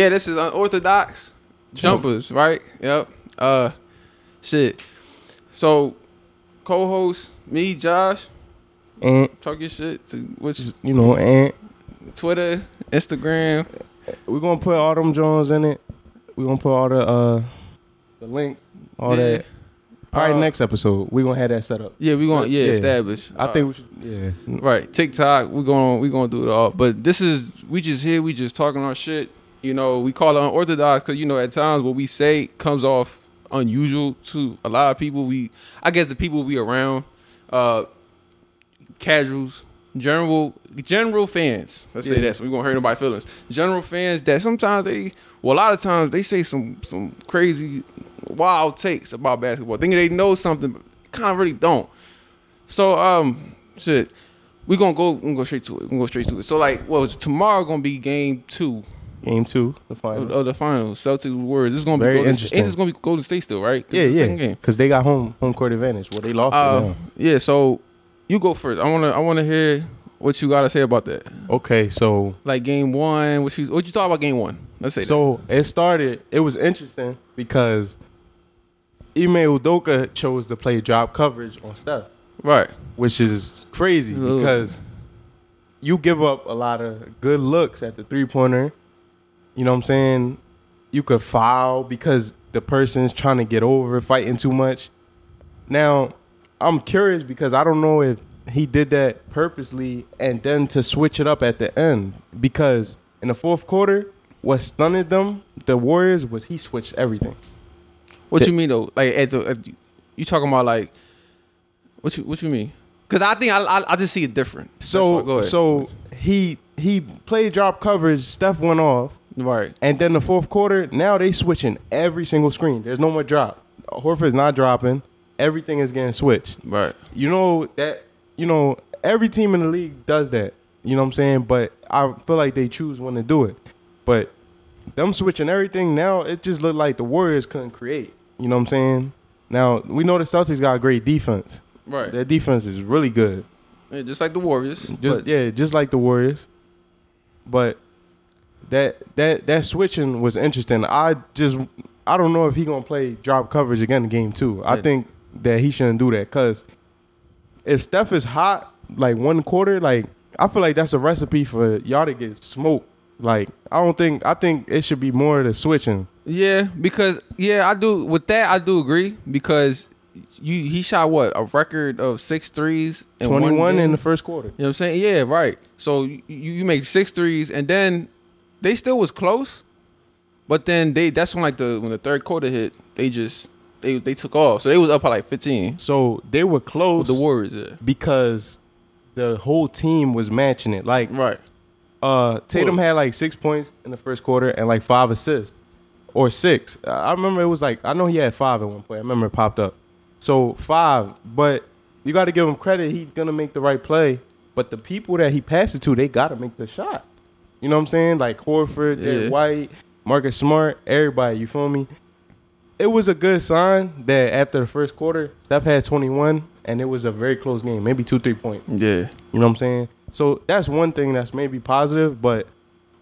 Yeah, this is unorthodox jumpers, right? Yep. Uh, shit. So, co-host me, Josh, And talk your shit to which is you know, and Twitter, Instagram. we're gonna put all them Jones in it. We're gonna put all the uh the links, all Yeah. that. Probably Uh, next episode. We're gonna have that set up. Yeah, we to yeah, Yeah. establish. I Uh, think we should yeah. Right, TikTok. We're going. We're going to do it all. But this is we just here. We just talking our shit. You know, we call it unorthodox because you know at times what we say comes off unusual to a lot of people. We, I guess, the people we around, uh, casuals, general, general fans. Let's say Yeah. that. So we won't hurt nobody's feelings. General fans that sometimes they, well, a lot of times they say some some crazy, wild takes about basketball, thinking they know something, kind of really don't. So um, shit, we gonna go. We gonna go straight to it. We gonna go straight to it. So like, what was it? tomorrow gonna be game two Game two, the of, final. of the finals. Celtics Warriors. This is gonna Very be Golden interesting. State. Ain't this gonna be Golden State still, right? yeah, the yeah. Because they got home home court advantage. Well, they lost Uh, yeah. So you go first. I wanna I wanna hear what you gotta say about that. Okay, so Like game one. What you what you thought about game one? Let's say so it started. It was interesting because Ime Udoka chose to play drop coverage on Steph. Right. which is crazy Ooh. because you give up a lot of good looks at the three pointer. You know what I'm saying? You could foul because the person's trying to get over, fighting too much. Now, I'm curious because I don't know if he did that purposely and then to switch it up at the end because in the fourth quarter, what stunned them, the Warriors, was he switched everything. What The- you mean though? Like at the at, you talking about like what you what you mean? Because I think I, I I just see it different. That's why- go So ahead. so he he played drop coverage. Steph went off, right. and then the fourth quarter. Now they switching every single screen. There's no more drop. Horford's not dropping. Everything is getting switched. Right. You know that. You know every team in the league does that. You know what I'm saying? But I feel like they choose when to do it. But them switching everything now, it just looked like the Warriors couldn't create. You know what I'm saying? Now we know the Celtics got a great defense. Right. Their defense is really good. Yeah, just like the Warriors. Just yeah, just like the Warriors. But that that that switching was interesting. I just I don't know if he gonna play drop coverage again in game two. I Yeah. think that he shouldn't do that because if Steph is hot like one quarter, like I feel like that's a recipe for y'all to get smoked. Like I don't think I think it should be more of the switching. Yeah, because yeah, I do with that. I do agree because you he shot what a record of six threes one one in the first quarter. You know what I'm saying? Yeah, right. So you, you make six threes, and then they still was close, but then they that's when like the when the third quarter hit, they just they they took off. So they was up by like 15 So they were close with the Warriors. Yeah. because the whole team was matching it. Like Right. Uh, Tatum Cool. had like six points in the first quarter and like five assists, or six. Uh, I remember it was like I know he had five at one point. I remember it popped up. So five, but you got to give him credit. He's gonna make the right play. But the people that he passes to, they got to make the shot. You know what I'm saying? Like Horford, Yeah. White, Marcus Smart, everybody. You feel me? It was a good sign that after the first quarter, Steph had 21, and it was a very close game, maybe two, three points. Yeah. You know what I'm saying? So that's one thing that's maybe positive, but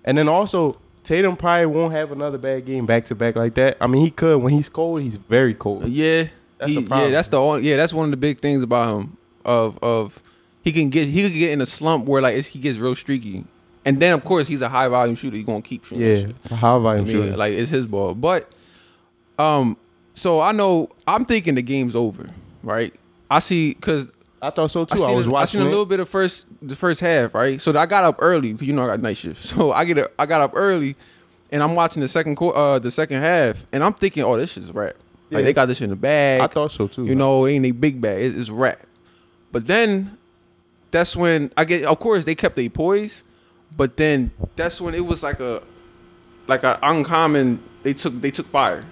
and then also Tatum probably won't have another bad game back to back like that. I mean, he could when he's cold. He's very cold. Yeah. That's He-. Yeah, that's the only, yeah, that's one of the big things about him. Of of he can get he could get in a slump where like it's, he gets real streaky, and then of course he's a high volume shooter. He's gonna keep shooting. Yeah, how about I mean, shooting? like it's his ball. But um, so I know I'm thinking the game's over, right? I see because I thought so too. I, seen, was a- I watching seen a little bit of first the first half, right? So I got up early because you know I got night shift. So I get a, I got up early, and I'm watching the second quarter, uh, the second half, and I'm thinking, oh, this shit's a wrap. Like they got this shit in the bag. I thought so too. You know, it ain't a big bag. It's, it's rap. But then that's when I get. Of course, they kept their poise, but then that's when it was like a like a uncommon. They took they took fire.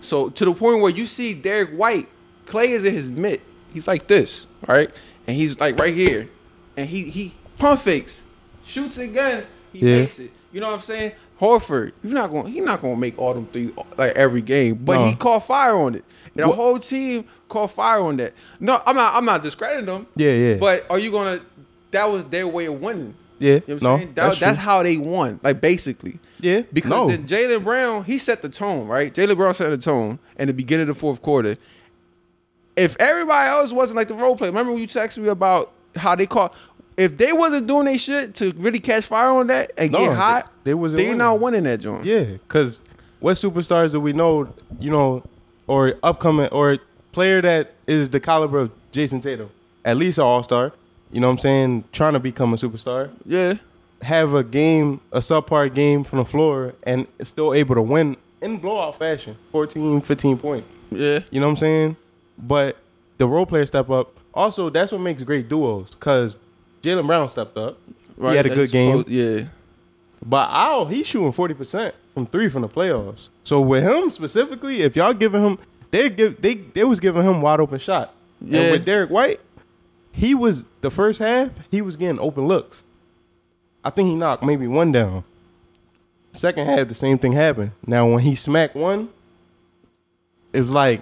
So to the point where you see Derrick White, Clay is in his mitt. He's like this, right? And he's like right here, and he he pump fakes, shoots again. He Yeah. makes it. You know what I'm saying? Horford, you're not going. He's not going to make all them three like every game, but No. he caught fire on it. And the What- whole team caught fire on that. No, I'm not. I'm not discrediting them. Yeah, yeah. But are you gonna? That was their way of winning. Yeah, You know what I'm no, saying? That, that's, that's, how they won. Like basically. Yeah, Because no. then Jaylen Brown, he set the tone, right? Jaylen Brown set the tone in the beginning of the fourth quarter. If everybody else wasn't like the role play, remember when you texted me about how they call if they wasn't doing their shit to really catch fire on that and No, get hot, they- they wasn't they winning. not winning that joint. Yeah, because what superstars do we know, you know, or upcoming or player that is the caliber of Jayson Tatum, at least an all star. You know what I'm saying? Trying to become a superstar, Yeah. have a game, a subpar game from the floor, and still able to win in blowout fashion, 14, 15 points. Yeah. You know what I'm saying? But the role player step up. Also, that's what makes great duos because Jaylen Brown stepped up. Right. He had a good game. yeah. But Al, he's shooting forty percent from three from the playoffs. So with him specifically, if y'all giving him, they give they they was giving him wide open shots. Yeah. And with Derrick White, he was the first half. He was getting open looks. I think he knocked maybe one down. Second half, the same thing happened. Now when he smacked one, it was like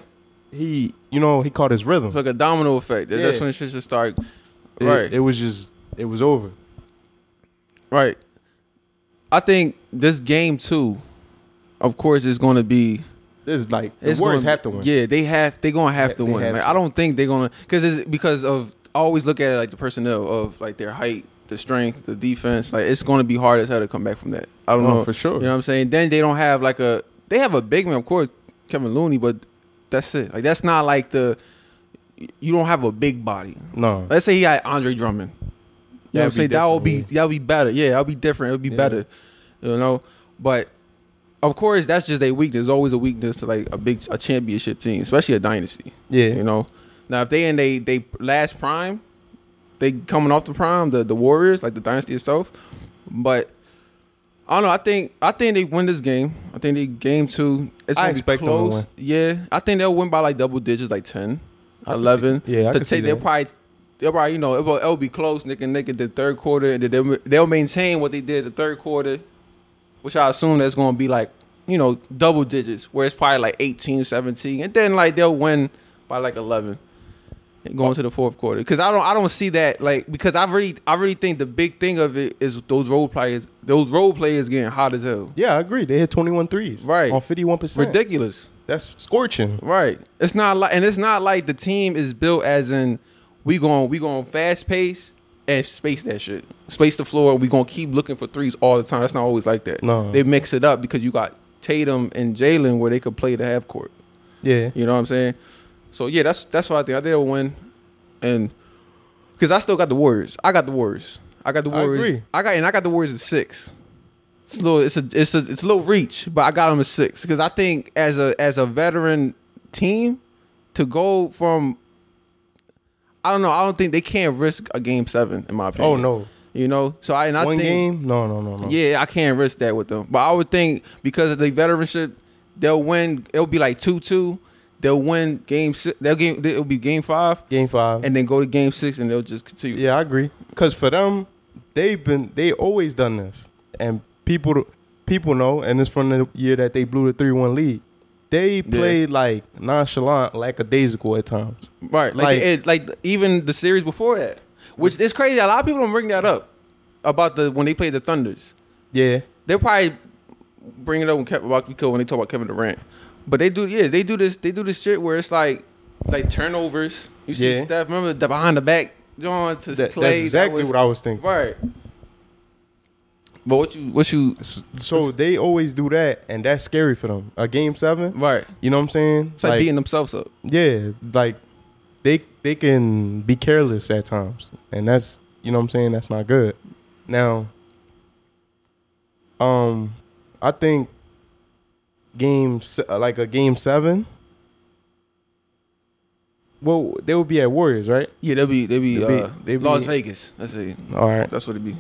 he, you know, he caught his rhythm. It's like a domino effect. Yeah. That's when shit should start. It- right. It, was just it was over. Right. I think this game too, of course, is going to be. This is like the It's Warriors gonna, have to win. Yeah, they have. They're gonna have They- to they win. have Like, to. I don't think they're gonna because it's because of. Always look at it like the personnel of like their height, the strength, the defense. Like it's gonna be hard as hell to come back from that. I don't Oh, know for sure. You know what I'm saying? Then they don't have like a. They have a big man, of course, Kevin Looney, but that's it. Like that's not like the. You don't have a big body. No. Let's say he had Andre Drummond. You know what I'm saying? That would be that would be better. Yeah, that would be different. It would be Yeah. better. You know? But of course that's just a weakness. There's always a weakness to like a big a championship team, especially a dynasty. Yeah. You know? Now if they in they they last prime, they coming off the prime, the, the Warriors, like the dynasty itself. But I don't know. I think I think they win this game. I think they game two. It's I expect be them to close. win. Yeah, I think they'll win by like double digits, like 10, I 11. see- yeah, I can see they'll that. probably they'll probably you know it'll, it'll be close. Nick and Nick in the third quarter, and they'll, they'll maintain what they did the third quarter, which I assume that's going to be like you know double digits, where it's probably like 18, 17, and then like they'll win by like 11 and going to the fourth quarter. Because I don't I don't see that like because I really I really think the big thing of it is those role players those role players getting hot as hell. Yeah, I agree. They hit 21 threes. Right. On 51%. Ridiculous. That's scorching. Right. It's not like and it's not like the team is built as in we going we going fast pace and space that shit. Space the floor. We gonna keep looking for threes all the time. That's not always like that. No. They mix it up because you got Tatum and Jaylen where they could play the half court. Yeah. You know what I'm saying? So yeah, that's that's what I think. I think they'll win, and because I still got the Warriors. I got the Warriors. I got the I Warriors. agree. I got and I got the Warriors at six. It's a little. It's a. It's a. It's a little reach, but I got them at six because I think as a as a veteran team to go from. I don't know. I don't think they can't risk a game seven in my oh, opinion. Oh, no. You know. So I and I One think game? No, no, no, no. yeah, I can't risk that with them. But I would think because of the veteranship, they'll win. It'll be like two two. They'll win game six. They'll game. It'll be game five, Game five. and then go to game six, and they'll just continue. yeah, I agree. Because for them, they've been, they always done this. And people people know, and it's from the year that they blew the 3 1 lead. They played like nonchalant, lackadaisical at times. Right. Like Like- it, like even the series before that, which is crazy. A lot of people don't bring that up about the when they played the Thunders. Yeah. They'll probably bring it up when Kevin about when they talk about Kevin Durant. But they do, yeah, they do this. They do this shit where it's like, like turnovers. You see Yeah. Steph. Remember the behind the back, going to That, Clay. that's that exactly was- what I was thinking. Right. But what you what you So they always do that, and that's scary for them. A game seven, right? you know what I'm saying? It's like, beating themselves up. Yeah, like they they can be careless at times, and that's you know what I'm saying. That's not good. Now, um, I think game uh, like a game seven. Well, they would be at Warriors, right? Yeah, they'll be they'll be, They be- uh, they be- Las Vegas. That's it. All right, That's what it be.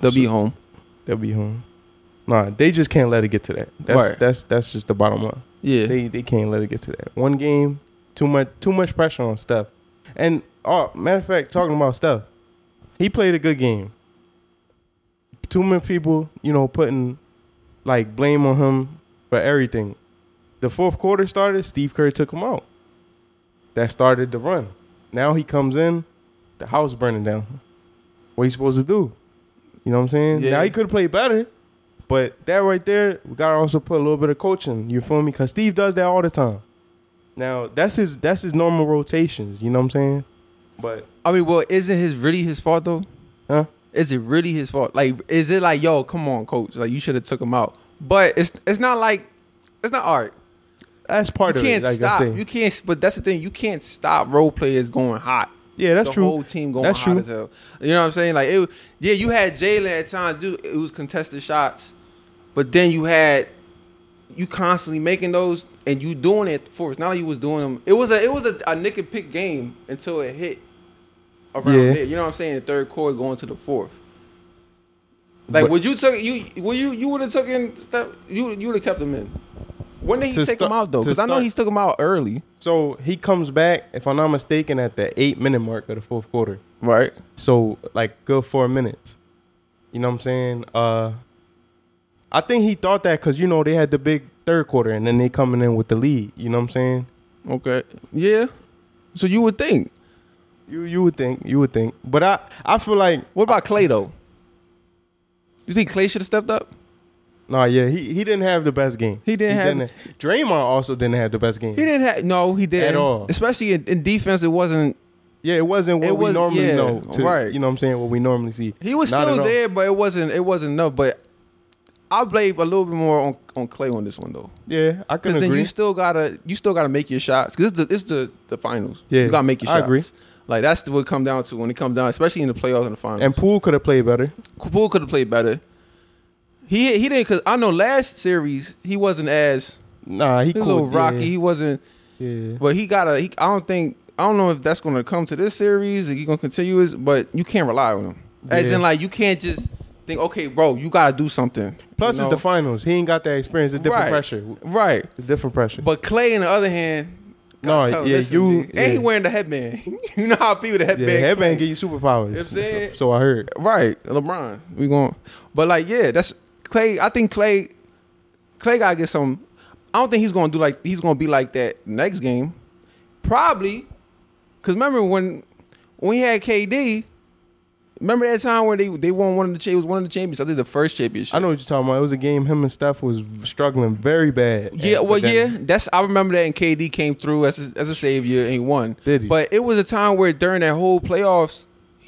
They'll be home. they'll be home. Nah, they just can't let it get to that. That's Right. that's that's just the bottom line. Yeah. They they can't let it get to that. One game, too much too much pressure on Steph. And oh, matter of fact, talking about Steph, he played a good game. Too many people, you know, putting like blame on him for everything. The fourth quarter started, Steve Kerr took him out. That started the run. Now he comes in, the house burning down. What he supposed to do? You know what I'm saying? Yeah. Now he could have played better, But that right there, we gotta also put a little bit of coaching. You feel me? Because Steve does that all the time. Now that's his that's his normal rotations. You know what I'm saying? But I mean, well, isn't his really his fault though? huh? Is it really his fault? Like, is it like, yo, come on, coach, like you should have took him out? But it's it's not like it's not art. That's part of it. You of can't it. Like stop. You can't. But that's the thing. You can't stop role players going hot. yeah, that's the true. whole team going That's hot true. as hell. You know what I'm saying? Like, it, yeah, you had Jaylen at times. Do it was contested shots, but then you had you constantly making those and you doing it for us. Not like you was doing them. It was a it was a, a nick and pick game until it hit around Yeah. there. You know what I'm saying? The third quarter going to the fourth. Like But- would you took you would you you would have taken Steph you you would have kept him in. When did he take start- him out though? Because I know start- he took him out early. So he comes back, if I'm not mistaken, at the eight minute mark of the fourth quarter. Right. So like good four minutes. You know what I'm saying? Uh I think he thought that because you know they had the big third quarter and then they coming in with the lead. You know what I'm saying? Okay. Yeah. So you would think. You you would think you would think, but I I feel like What about Clay though? You think Clay should have stepped up? nah yeah he he didn't have the best game. He didn't have- Draymond also didn't have the best game. He didn't have no, he didn't At all. Especially in, in defense, it wasn't. Yeah, it wasn't what It we was- normally yeah, know. To, right. You know what I'm saying? What we normally see. He was Not still there, but it wasn't. It wasn't enough. But I blame a little bit more on, on Clay on this one though, Yeah, I can because then you still gotta you still gotta make your shots because it's the it's the the finals. Yeah, you gotta make your I shots. I agree. Like that's what it come down to when it comes down, especially in the playoffs and the finals. and Poole could have played better. Poole could have played better. He he didn't because I know last series he wasn't as Nah, he he cool. a little rocky. Yeah, He wasn't. yeah. But he gotta. He, I don't think. I don't know if that's gonna come to this series. If he gonna continue his, but you can't rely on him. As Yeah. in, like you can't just think, okay, bro, you gotta do something. Plus, you it's the finals. He ain't got that experience. It's different Right. pressure. right. It's different pressure. But Clay, on the other hand, No, tell yeah, listen, you- and he yeah. wearing the headband. you know how people the yeah, headband. headband Clay. give you superpowers. You know I'm saying? So, so I heard. Right, LeBron. We going, but like, yeah, that's Clay. I think Clay, Clay gotta get some. I don't think he's gonna do like he's gonna be like that next game. Probably, cause remember when when he had KD. Remember that time where they they won one of the cha- it was one of the champions. I think the first championship. I know what you're talking about. It was a game him and Steph was struggling very bad. Yeah, And- well, then- yeah, that's I remember that. And KD came through as a, as a savior and he won. Did he? But it was a time where during that whole playoffs,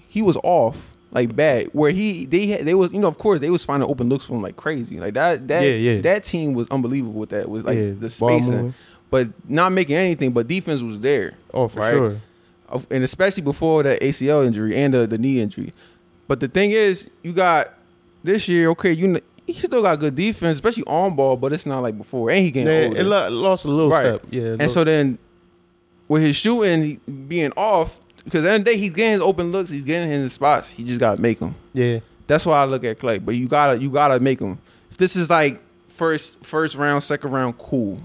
he was off like bad. Where he they had, they was you know of course they was finding open looks for him like crazy. Like that that Yeah, yeah. that team was unbelievable with that. Was like Yeah, the spacing, but not making anything. But defense was there. Oh, for right? sure. Of- and especially before that ACL injury and the, the knee injury. But the thing is, you got this year. Okay, you he still got good defense, especially on ball, but it's not like before. And he getting Yeah, older. it lost a little Right. step. Yeah, and so then with his shooting being off, because the end of the day he's getting his open looks, he's getting his spots. He just gotta make them. yeah, That's why I look at Clay. But you gotta you gotta make them. If this is like first first round, second round, cool.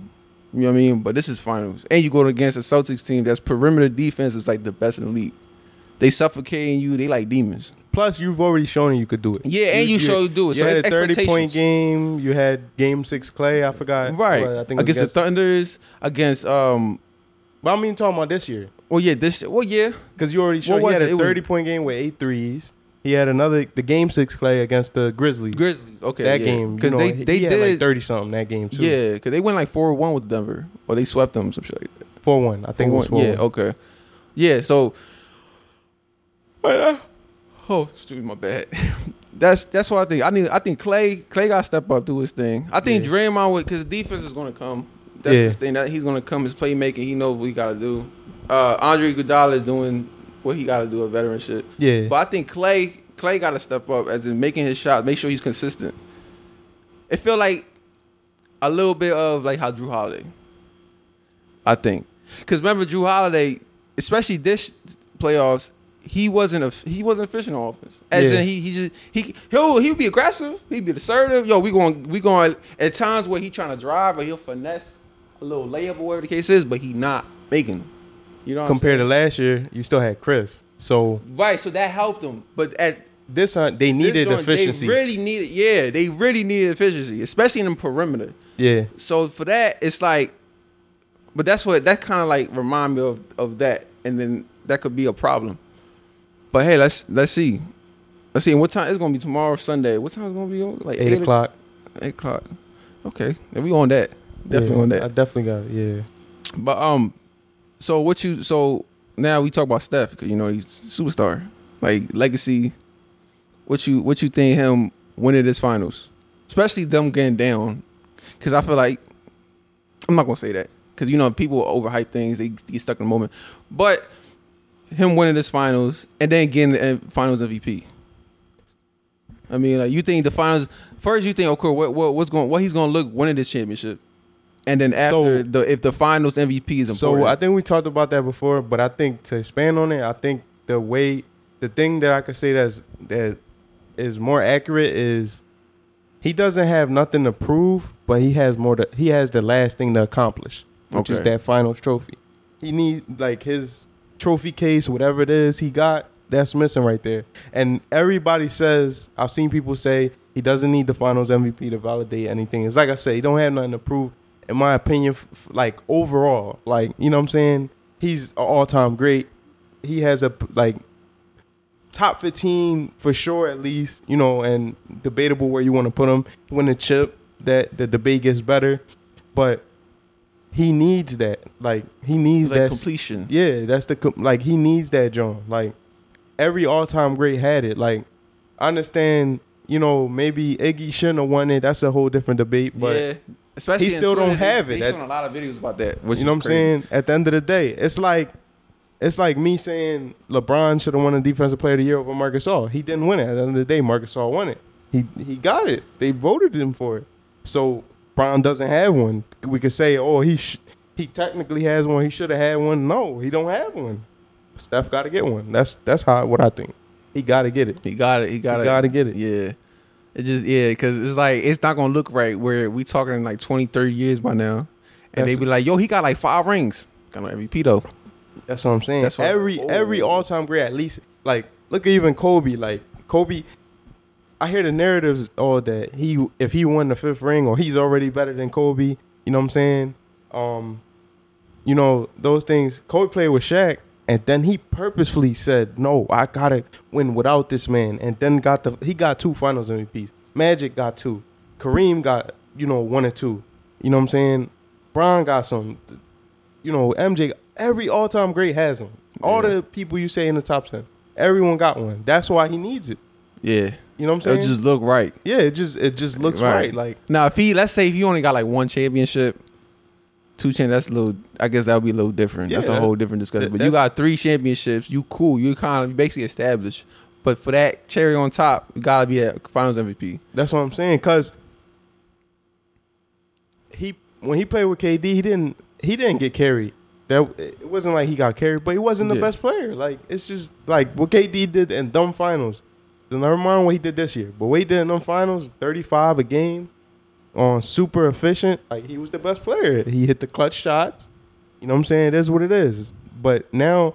You know what I mean? But this is finals, and you go against a Celtics team that's perimeter defense is like the best in the league. They suffocating you. They like demons. Plus, you've already shown you could do it. Yeah, and you showed you do it. You So had it's a thirty point game. You had game six Clay. I forgot. Right Well, I think was against the Thunders, against um. But I mean, talking about this year Well, yeah, this. Well, yeah, because you already showed was had it? a It was- thirty point game with eight threes. He had another the game six Clay against the Grizzlies. Grizzlies. Okay, that yeah. game, because you know, they they did like thirty something that game too. Yeah, because they went like four one with Denver, or they swept them some shit like that. four one. I think it was four. yeah, okay, yeah. So, oh, excuse my bad. That's that's what I think. I need. I think Clay Clay got to step up, do his thing. I think Yeah. Draymond would because defense is going to come. That's Yeah. his thing. That he's going to come. His playmaking. He knows what he got to do. Uh, Andre Iguodala is doing what he got to do. A veteran shit. Yeah, But I think Clay Clay got to step up as in making his shot, make sure he's consistent. It feel like a little bit of like how Jrue Holiday. I think because remember Jrue Holiday, especially this playoffs, he wasn't a he wasn't efficient on offense. As Yeah. in he he just he he'll oh, he'll be aggressive, he'd be assertive. Yo, we going we going at times where he trying to drive or he'll finesse a little layup or whatever the case is, but he not making. them. You know, compared to last year, you still had Khris. So right, so that helped them. But at this hunt, they needed efficiency. They really needed, yeah, they really needed efficiency, especially in the perimeter. yeah, So for that, it's like, but that's what that kind of like remind me of of that, and then that could be a problem. But hey, let's let's see, let's see. And what time it's gonna be tomorrow, Sunday? What time is gonna be? on? Like eight o'clock. Eight o'clock. Okay, and we on that. Definitely Yeah, on that. I definitely got it. Yeah. But um, so what you so now we talk about Steph because you know he's superstar, like legacy. What you what you think him winning this finals, especially them getting down, because I feel like I'm not gonna say that because you know people overhype things they get stuck in the moment, but him winning this finals and then getting the uh, M- finals MVP. I mean, like you think the finals first, you think okay, what, what what's going what he's gonna look winning this championship, and then after So- the if the finals MVP is important. So I think we talked about that before, but I think to expand on it, I think the way the thing that I could say that's that is more accurate is he doesn't have nothing to prove, but he has more to he has the last thing to accomplish, which is Okay. that finals trophy. He needs like his trophy case, whatever it is he got, that's missing right there. And everybody says I've seen people say he doesn't need the finals MVP to validate anything. It's like I said, he don't have nothing to prove. In my opinion, f- like overall, like you know what I'm saying, he's an all time great. He has a like top 15 for sure at least you know and debatable where you want to put him. Win the chip that the debate gets better but he needs that. Like he needs like that completion. yeah that's the like he needs that John. Like every all-time great had it. Like I understand you know maybe Iggy shouldn't have won it that's a whole different debate but yeah, especially he still don't have it. That- showing a lot of videos about that. Which you know what I'm saying? At the end of the day, it's like it's like me saying LeBron should have won a defensive player of the year over Marcus All. He didn't win it. At the end of the day, Marcus All won it. He he got it. They voted him for it. So Bron doesn't have one. We could say, oh, he sh- he technically has one. He should have had one. No, he don't have one. Steph got to get one. That's that's how what I think. He got to get it. He got it. He got He it. got to get it. Yeah. It just yeah, because it's like it's not gonna look right where we talking in like 20, 30 years by now, and they be like, "Yo, he got like five rings." Got no MVP though. That's what I'm saying. That's what- every oh. every all time great at least like look at even Kobe. Like Kobe, I hear the narratives all that he if he won the fifth ring or he's already better than Kobe. You know what I'm saying? Um, you know those things. Kobe played with Shaq, and then he purposefully said, "No, I gotta win without this man." And then got the he got two Finals MVPs. Magic got two. Kareem got you know one or two. You know what I'm saying? Bron got some. You know MJ. Every all time great has them. All Yeah. the people you say in the top ten, everyone got one. That's why he needs it. Yeah, You know what I'm saying? it just look right. yeah, it just it just looks right. Like now, if he let's say if he only got like one championship, two champ, that's a little. I guess that would be a little different. that's a whole different discussion. that- But you got three championships. You cool. You kind of basically established. But for that cherry on top, you gotta be a Finals MVP. That's what I'm saying. Cause he when he played with KD, he didn't he didn't get carried. That it wasn't like he got carried, but he wasn't the Yeah. best player. Like it's just like what KD did in dumb finals. Never mind what he did this year, but what he did in them finals, 35 a game, on super efficient. Like he was the best player. He hit the clutch shots. You know what I'm saying? It is what it is. But now,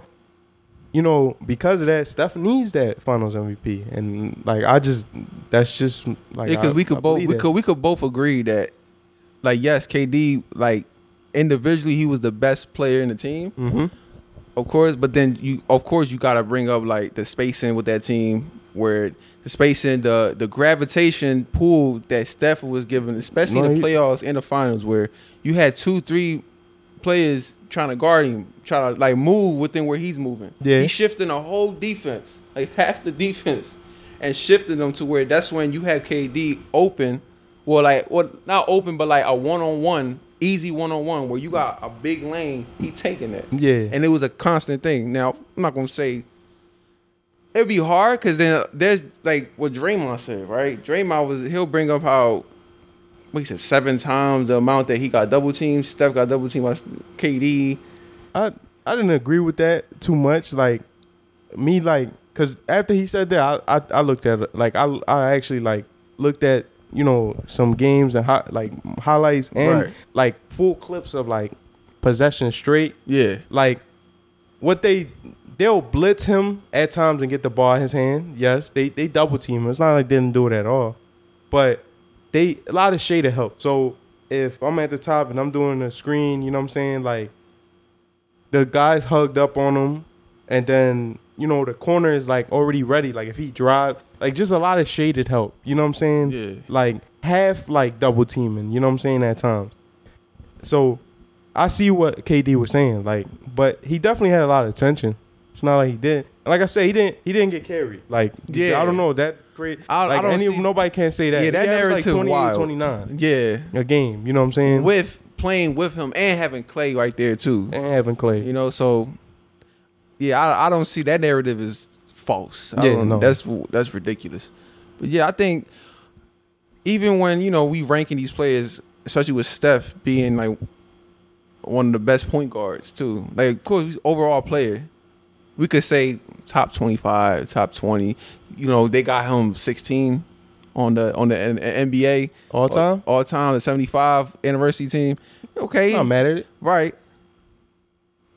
you know, because of that, Steph needs that Finals MVP, and like I just, that's just like because I- we could I both we that. could we could both agree that, like, yes, KD like individually he was the best player in the team, Mhm. of course. But then you, of course, you got to bring up like the spacing with that team, where spacing, the the gravitation pool that Steph was given, especially No, the playoffs and the finals, where you had two, three players trying to guard him, trying to like move within where he's moving. Yeah. he's shifting a whole defense, like half the defense, and shifting them to where that's when you have KD open, well, like well not open, but like a one on one, easy one on one, where you got a big lane, he taking it. Yeah. and it was a constant thing. Now I'm not gonna say. It'd be hard because then there's like what Draymond said, right? Draymond was he'll bring up how what he said seven times the amount that he got double teamed. Steph got double teamed by KD. I I didn't agree with that too much. Like me, like because after he said that, I, I I looked at it. Like I I actually like looked at you know some games and hi, like highlights and Right. like full clips of like possession straight. Yeah, Like what they they'll blitz him at times and get the ball in his hand. Yes, they they double team him. It's not like they didn't do it at all, but they a lot of shade of help. So if I'm at the top and I'm doing a screen, you know what I'm saying, like the guys hugged up on him, and then you know the corner is like already ready. Like if he drive, like just a lot of shaded help. You know what I'm saying? Yeah. Like half like double teaming. You know what I'm saying at times. So I see what KD was saying. Like, but he definitely had a lot of attention. It's not like he did. Like I said, he didn't. He didn't get carried. Like, Yeah. I don't know that great. I- like I don't any, see- nobody can say that. Yeah, that narrative like 28, wild. 29 Yeah, a game. You know what I'm saying? with playing with him and having Clay right there too. and having Clay. You know, so yeah, I, I don't see that narrative is false. I Yeah, don't- no. that's that's ridiculous. But yeah, I think even when you know we ranking these players, especially with Steph being like one of the best point guards too, like of course overall player, we could say top twenty five, top twenty. You know, they got him sixteen on the on the N- NBA All time? all time the seventy five anniversary team. Okay, I'm not mad at it. Right.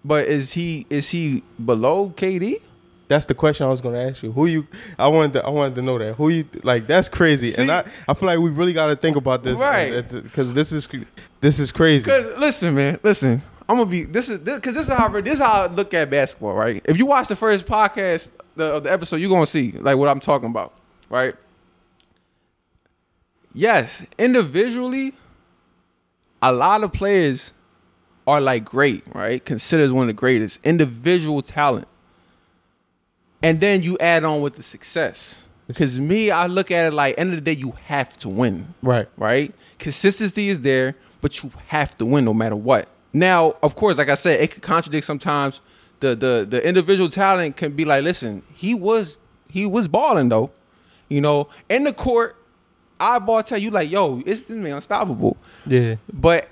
But is he is he below KD? That's the question I was going to ask you. Who you? I wanted to. I wanted to know that. Who you? Like that's crazy. See? and I, I feel like we really got to think about this, Right. Because this is this is crazy. Because listen, man, listen. I'm gonna be this is because this, is how this is how I look at basketball, right? If you watch the first podcast the, of the episode, you're gonna see like what I'm talking about, right? Yes, individually, a lot of players are like great, right? Considered as one of the greatest individual talent, and then you add on with the success. Because me, I look at it like end of the day, you have to win Right. right? Consistency is there, but you have to win no matter what. Now, of course, like I said, it could contradict sometimes. The the the individual talent can be like, listen, he was he was balling though, you know, in the court. Eyeball tell you like, yo, it's this man unstoppable. Yeah. But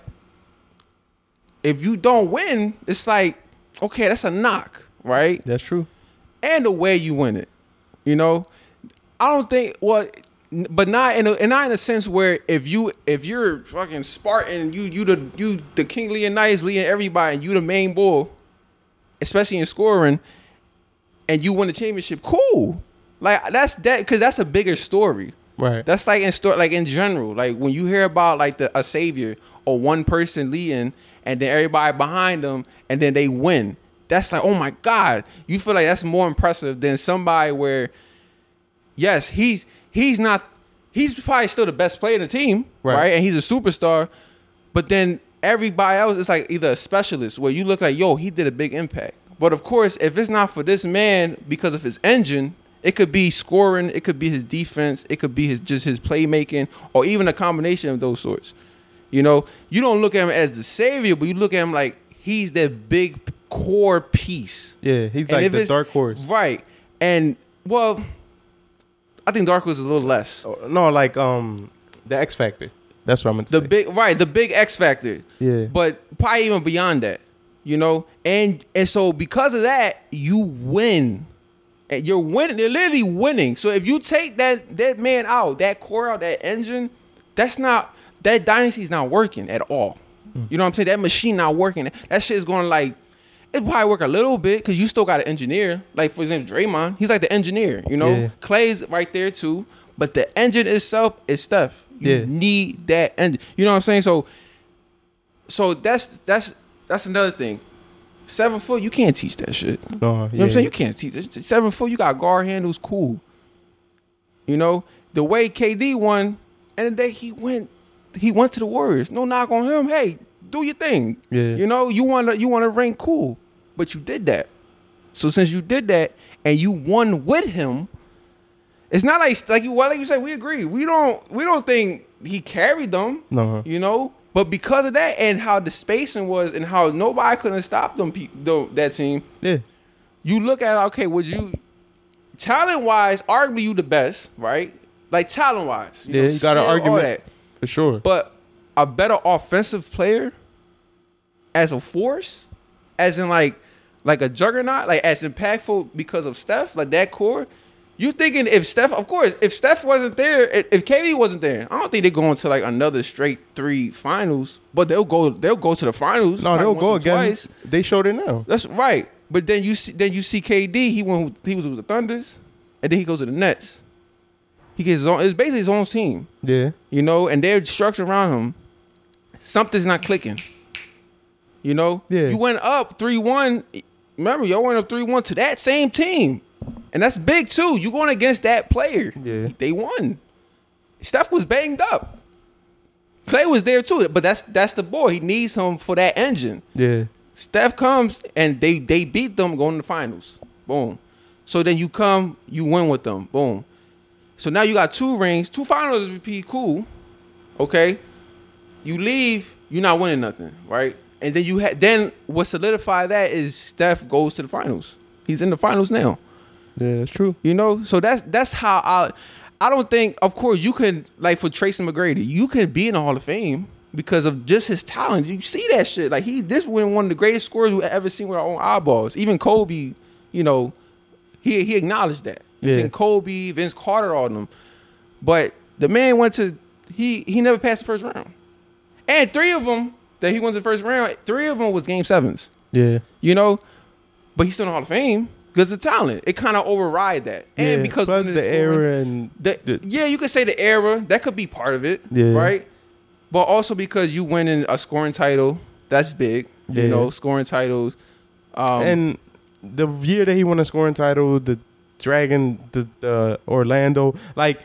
if you don't win, it's like, okay, that's a knock, right? That's true. And the way you win it. You know, I don't think well, but not in a and not in a sense where if you if you're fucking Spartan, you you the you the King Leonidas leading everybody, and you the main bull, especially in scoring, and you win the championship. Cool, like that's that because that's a bigger story. Right. That's like in store, like in general, like when you hear about like the a savior or one person leading, and then everybody behind them, and then they win. That's like, oh my god, you feel like that's more impressive than somebody where, yes, he's he's not, he's probably still the best player in the team, Right. right? And he's a superstar, but then everybody else is like either a specialist where you look like, yo, he did a big impact. But of course, if it's not for this man because of his engine, it could be scoring, it could be his defense, it could be his just his playmaking, or even a combination of those sorts. You know, you don't look at him as the savior, but you look at him like he's that big core piece. Yeah. He's And like if the it's- dark horse. Right. And well, I think Dark Horse is a little less. Oh, No, like um, the X Factor. That's what I'm gonna The say. big right, the big X factor. Yeah. But probably even beyond that. You know? And and so because of that, you win. And you're winning, they're literally winning. So if you take that that man out, that core out, that engine, that's not that dynasty's not working at all. You know what I'm saying? That machine not working. That shit's going like it probably work a little bit because you still got an engineer. Like for example, Draymond, he's like the engineer. You know, Yeah. Clay's right there too. But the engine itself is Steph. You Yeah. need that engine. You know what I'm saying? So, so that's that's that's another thing. Seven foot, you can't teach that shit. Uh, you No, know what. I'm saying? You can't teach it. Seven foot, you got guard handles, cool. You know the way KD won, and the day he went, he went to the Warriors. No knock on him. Hey, do your thing. Yeah. You know you want to you want to rank cool, but you did that. So since you did that and you won with him, it's not like like you well like you said we agree. We don't we don't think he carried them. No. You know, but because of that and how the spacing was and how nobody couldn't stop them pe- tho- that team, Yeah. you look at okay, would you talent wise, arguably you the best, right? Like talent wise, Yeah, you got an argument. For sure. But a better offensive player as a force, as in like like a juggernaut, like as impactful because of Steph, like that core. You thinking if Steph, of course, if Steph wasn't there, if, KD wasn't there, I don't think they're going to like another straight three finals. But they'll go, they'll go to the finals. no, they'll go again. Twice. They showed it now. That's right. But then you see, then you see KD. He went. He was with the Thunders, and then he goes to the Nets. He gets his own. It's basically his own team, Yeah. you know, and they're structured around him. Something's not clicking. You know. Yeah. You went up three one. Remember, y'all went up three one to that same team, and that's big too. You going against that player? Yeah. they won. Steph was banged up. Clay was there too, but that's that's the boy. He needs him for that engine. Yeah. Steph comes and they they beat them going to the finals. Boom. So then you come, you win with them. Boom. So now you got two rings, two finals MVP, cool. Okay. You leave, you're not winning nothing, right? And then you had then what solidified that is Steph goes to the finals. He's in the finals now. Yeah, that's true. You know, so that's that's how I. I don't think, of course, you can like for Tracy McGrady, you can be in the Hall of Fame because of just his talent. You see that shit. Like he, this was one of the greatest scorers we've ever seen with our own eyeballs. Even Kobe, you know, he he acknowledged that. Yeah. And Kobe, Vince Carter, all of them. But the man went to he he never passed the first round, and three of them that he won the first round, three of them was game sevens Yeah. you know. But he's still in the Hall of Fame because the talent. It kind of override that, and yeah. because plus the scoring- era and the- the- yeah, you could say the era that could be part of it, Yeah. right? But also because you winning a scoring title, that's big. Yeah. You know, scoring titles. Um, and the year that he won a scoring title, the Dragon, the, the Orlando, like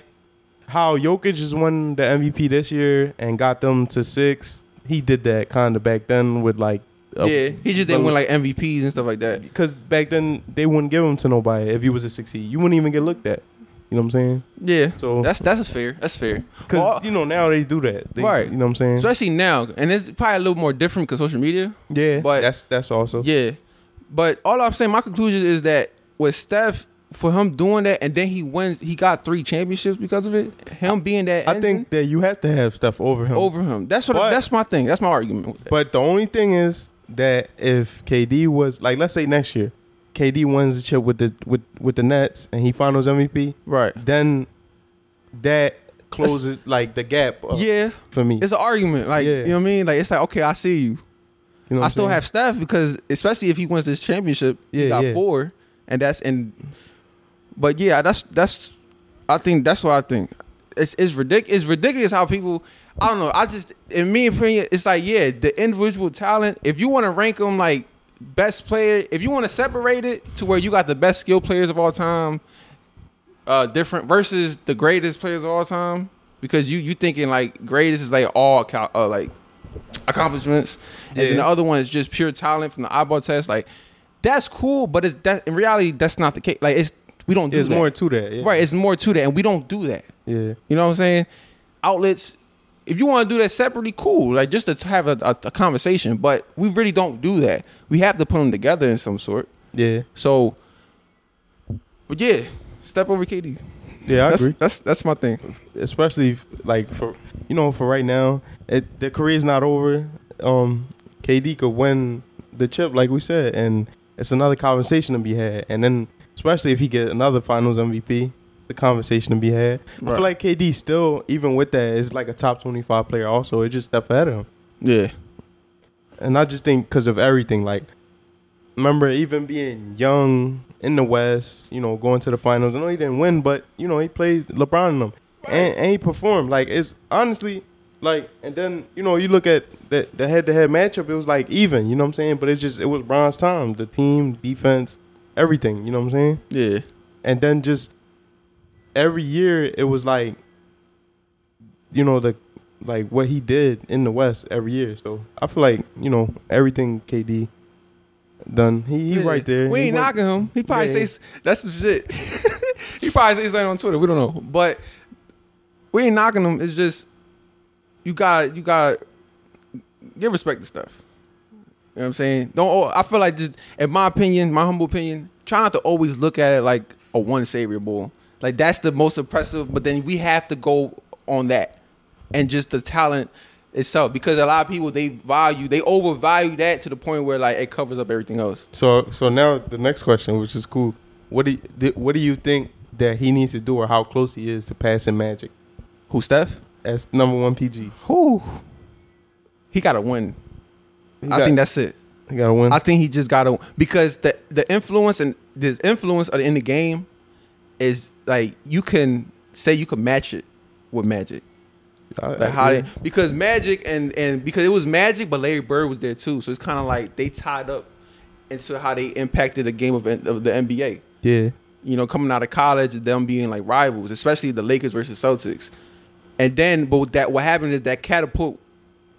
how Jokic just won the MVP this year and got them to six. He did that kind of back then with like, a- yeah, he just didn't win like MVPs and stuff like that. because back then they wouldn't give him to nobody if he was a six seed. You wouldn't even get looked at. You know what I'm saying? Yeah, So that's that's fair. That's fair. because Well, you know now they do that, They- Right. You know what I'm saying? especially now, and it's probably a little more different because social media. yeah, but- that's that's also Yeah. But all I'm saying, my conclusion is that with Steph, for him doing that, and then he wins, he got three championships because of it. Him being that, I engine think that you have to have Steph over him. over him. That's what. But- that's my thing. That's my argument. With that. But the only thing is that if KD was like, let's say next year, KD wins the chip with the with with the Nets and he finals MVP, right. then that closes like the gap Yeah, for me. it's an argument. Like Yeah. you know what I mean. Like it's like okay, I see you. You know I still saying? have Steph because especially if he wins this championship, he got yeah. four, and that's and. But yeah, that's that's. I think that's what I think. It's it's ridiculous. It's ridiculous how people. I don't know. I just in me opinion, it's like yeah, the individual talent. If you want to rank them like best player, if you want to separate it to where you got the best skill players of all time, uh, different versus the greatest players of all time, because you you thinking like greatest is like all uh, like accomplishments, and then the other one is just pure talent from the eyeball test. Like that's cool, but it's that in reality that's not the case. Like it's we don't do There's that. more to that. Yeah. right. It's more to that, and we don't do that. Yeah. You know what I'm saying? Outlets. If you want to do that separately, cool. Like just to have a, a, a conversation, but we really don't do that. We have to put them together in some sort. Yeah. So, but yeah, Steph over KD. Yeah, I that's, agree. That's that's my thing. Especially if, like for you know for right now, it, the career's not over. Um, KD could win the chip, like we said, and it's another conversation to be had. And then especially if he get another Finals MVP, it's a conversation to be had. I feel like KD still, even with that, is like a top twenty five player. Also, it just step ahead of him. Yeah, And I just think because of everything, like remember even being young in the West, you know, going to the finals. I know he didn't win, but you know he played LeBron and them, and, and he performed. Like it's honestly like, and then you know you look at the the head to head matchup, it was like even. You know what I'm saying? But it's just it was Bron's time, the team, defense, everything. You know what I'm saying? yeah, and then just every year it was like you know the like what he did in the west every year so i feel like you know everything kd done he, he Yeah. right there We ain't went- knocking him. He probably Yeah. says that's some shit. he probably says something on Twitter. We don't know, but we ain't knocking him. It's just you got you got give respect to Steph. You know what I'm saying? Don't. oh, I feel like just in my opinion, my humble opinion, try not to always look at it like a one savior bull. Like that's the most impressive. But then we have to go on that and just the talent itself because a lot of people they value they overvalue that to the point where like it covers up everything else. so so now the next question which is cool what do you, what do you think that he needs to do or how close he is to passing magic Who Steph? as number one pg Who? He got to win. I got- think that's it. he gotta win I think he just got to because the the influence and this influence of- in the game is like you can say you can match it with Magic. I- Like how yeah. they because Magic and and because it was Magic, but Larry Bird was there too. So it's kind of like they tied up into how they impacted the game of, of the NBA. yeah you know, coming out of college, them being like rivals, especially the Lakers versus Celtics. And then, but that what happened is that catapult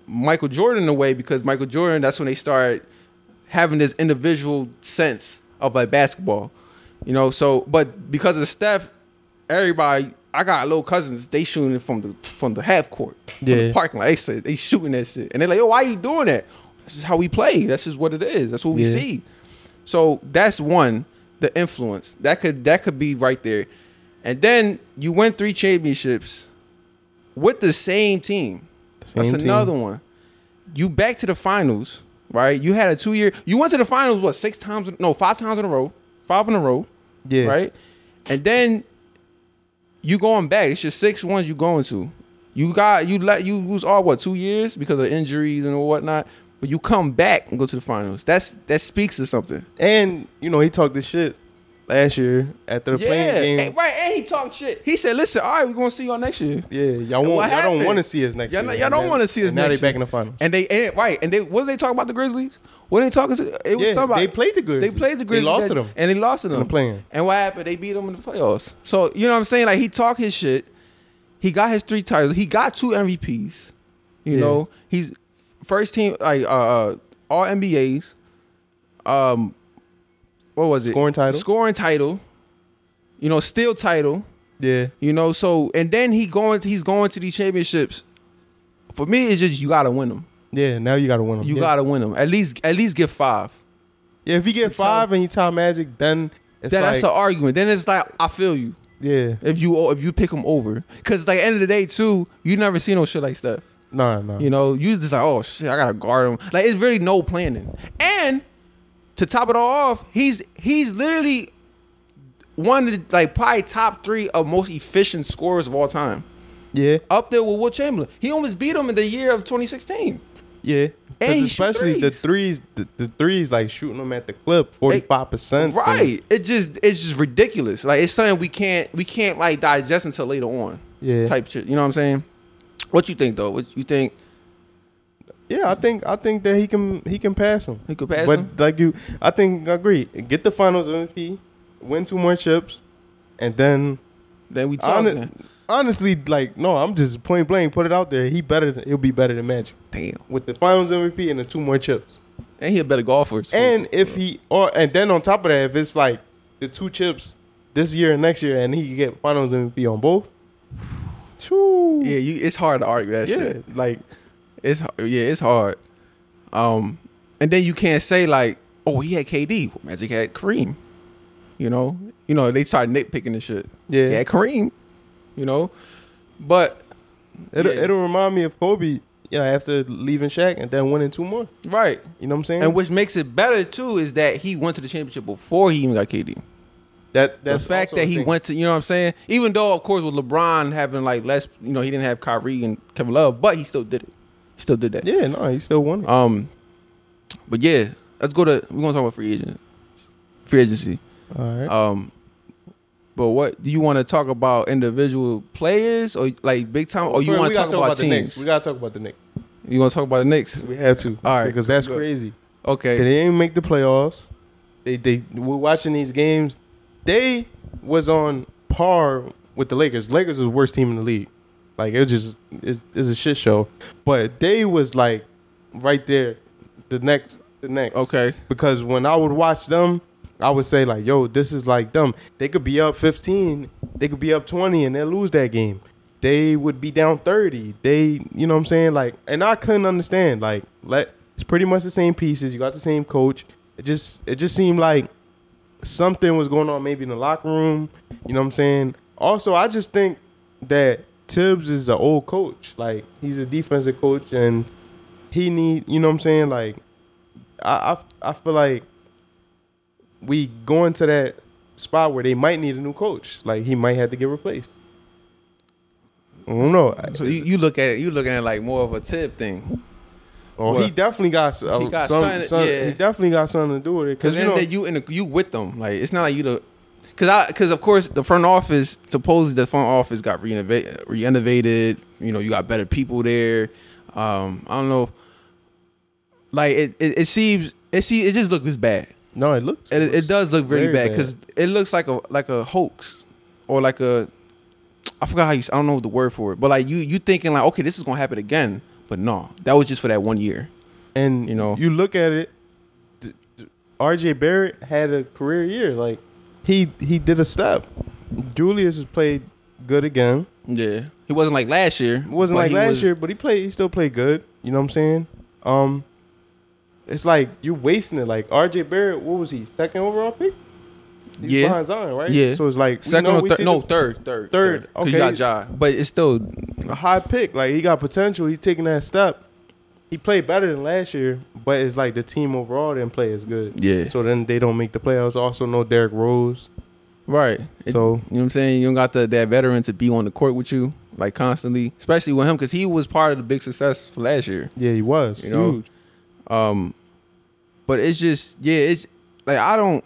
Michael Jordan away because Michael Jordan, that's when they started having this individual sense of like basketball. You know, so but because of Steph, everybody I got little cousins, they shooting from the from the half court. From the parking lot. They said they shooting that shit. And they're like, yo, why you doing that? This is how we play. That's just what it is. That's what we Yeah. see. So that's one, the influence. That could that could be right there. And then you win three championships with the same team. That's Same team. another one. You back to the finals, right? You had a two year. You went to the finals what six times? No, five times in a row. Five in a row, Yeah. right? And then you going back. It's your six ones you going to. You got you let you lose all what two years because of injuries and whatnot. But you come back and go to the finals. That's that speaks to something. And you know he talked this shit last year after the play-in game. and- right. And he talked shit. He said, "Listen, all right, we're gonna see y'all next year." Yeah, y'all And want what y'all don't want to see us next Y'all year. y'all don't wanna see us and Now next they back in the finals. And they and, right, and they what did they talk about the Grizzlies? What they talking to? It was Yeah, somebody. they played the Grizzlies. They played the Grizzlies. They lost that- to them. and they lost to them the play-in. And what happened? They beat them in the playoffs. So you know what I'm saying? Like he talked his shit. He got his three titles. He got two MVPs. You Yeah. know, he's first team like uh, uh all NBAs. Um, what was it? Scoring title. Scoring title. You know, steal title. Yeah, You know, so and then he going he's going to these championships. For me, it's just you gotta win them. yeah. Now you got to win them. You yeah. gotta win them. At least at least get five. Yeah, if you get five and you tie Magic, then it's Then like that's the argument. Then it's like I feel you. yeah. If you if you pick him over, because like end of the day too, you never see no shit like Steph. Nah, nah. You know, you just like oh shit, I gotta guard him. Like it's really no planning. And to top it all off, he's he's literally one of the like probably top three of most efficient scorers of all time. yeah, Up there with Wilt Chamberlain. He almost beat him in the year of 2016. yeah. And Because he shoot especially the threes. threes, the, the threes like shooting them at the clip, forty five percent. Right. It just it's just ridiculous. Like it's something we can't we can't like digest until later on. Yeah. Type shit. You know what I'm saying? What you think though? What you think Yeah, I think I think that he can he can pass him. he could pass but him? But like you, I think I agree. Get the Finals MVP, win two more chips, and then Then we talking. hon- honestly, like no, I'm just point blank put it out there. He better. than- He'll be better than Magic Damn. with the Finals MVP and the two more chips. And he a better golfer. And if he or and then on top of that, if it's like the two chips this year and next year, and he can get Finals MVP on both. Whew. yeah, you it's hard to argue that yeah, shit. like It's yeah, it's hard. Um and then you can't say like, oh, he had KD. Magic had Kareem. You know? You know, they started nitpicking and shit. Yeah. He had Kareem. You know? But it'll, Yeah. it'll remind me of Kobe. You know, after leaving Shaq and then winning two more. right. You know what I'm saying? And which makes it better too is that he went to the championship before he even got KD. that The fact that he thing. went to, you know what I'm saying? Even though, of course, with LeBron having like less, you know, he didn't have Kyrie and Kevin Love, but he still did it. He still did that. Yeah, no, he still won. it. Um, but yeah, let's go to. We're gonna talk about free agent, free agency. All right. Um, but what do you want to talk about? Individual players or like big time, or you want to talk, gotta about, the Knicks. teams? We gotta talk about the Knicks. you want to talk about the Knicks? We have to. All right, because that's crazy. Okay. They didn't make the playoffs. They they we're watching these games. They was on par with the Lakers. Lakers was the worst team in the league. Like it was just it's, it's a shit show. But they was like right there, the next the next. Okay. Because when I would watch them, I would say like, "Yo, this is like them. They could be up 15, they could be up 20, and they lose that game. They would be down 30. They, you know what I'm saying? Like, and I couldn't understand. Like, let it's pretty much the same pieces. You got the same coach. It just it just seemed like something was going on maybe in the locker room. You know what I'm saying? Also, I just think that Thibs is an old coach. Like, he's a defensive coach, and he need you know what I'm saying? Like, I I, I feel like we going to that spot where they might need a new coach. Like he might have to get replaced. I don't know. So you, you look at it, you looking at it like more of a tip thing, oh, he definitely got, uh, He got some. something- some- yeah. He definitely got something to do with it. because you then know, that you in the, you with them. Like it's not like you the, because I because of course the front office supposedly the front office got reinnovated, renovated. You know you got better people there. Um, I don't know. Like it, it, it seems it see it just looks bad. No, it looks. It, it does look really very bad because it looks like a like a hoax or like a I forgot how you I don't know the word for it, but like you you thinking like okay this is gonna happen again, but no, that was just for that one year. and you know. you look at it. R.J. Barrett had a career year. Like he he did a step. Julius has played good again. Yeah, he wasn't like last year. It wasn't like last was- year, but he played. He still played good. You know what I'm saying? Um, it's like you're wasting it. Like R.J. Barrett, what was he? Second overall pick. He's Yeah. behind Zion, right? Yeah. So it's like Second or third? No, third, third, Third, okay. You got Ja, but it's still a high pick. Like he got potential. He's taking that step. He played better than last year, but it's like the team overall didn't play as good. yeah, So then they don't make the playoffs. Also, no Derrick Rose. right. It- So- you know what I'm saying? You don't got the, that veteran to be on the court with you like constantly, especially with him because he was part of the big success for last year. Yeah, he was You know, huge. Um, but it's just yeah, it's like I don't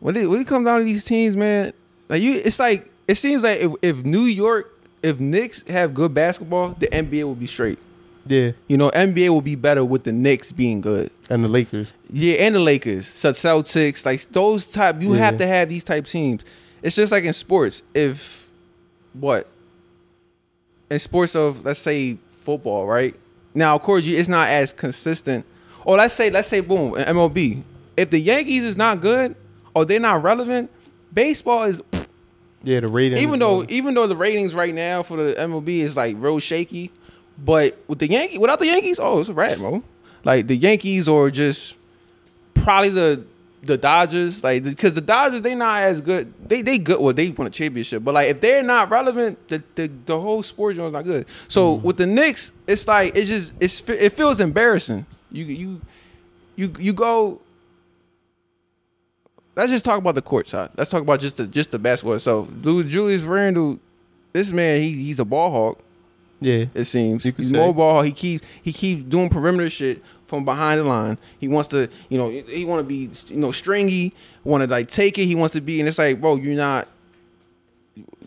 when it when it comes down to these teams, man. Like you, it's like it seems like if, if New York, if Knicks have good basketball, the NBA will be straight. Yeah, You know, NBA will be better with the Knicks being good. and the Lakers. Yeah, and the Lakers, so Celtics, like those type. You Yeah. have to have these type teams. It's just like in sports. If what in sports of let's say football, right? Now, of course, you, it's not as consistent. Or let's say, let's say, boom, in MLB. If the Yankees is not good or they're not relevant, baseball is Yeah, the ratings. even though even though the ratings right now for the MLB is like real shaky, but with the Yankee without the Yankees, oh, it's a rat, bro. Like the Yankees or just probably the the Dodgers, like because the Dodgers they not as good. They they good. Well, they won a championship, but like if they're not relevant, the the, the whole sport is not good. So mm-hmm. with the Knicks, it's like it's just it's it feels embarrassing. You you you you go. Let's just talk about the court side. Let's talk about just the just the basketball. So, dude, Julius Randle, this man, he he's a ball hawk. Yeah, It seems he's say. more ball. He keeps he keeps doing perimeter shit from behind the line. He wants to, you know, he want to be, you know, stringy. Want to like take it. He wants to be, and it's like, bro, you're not.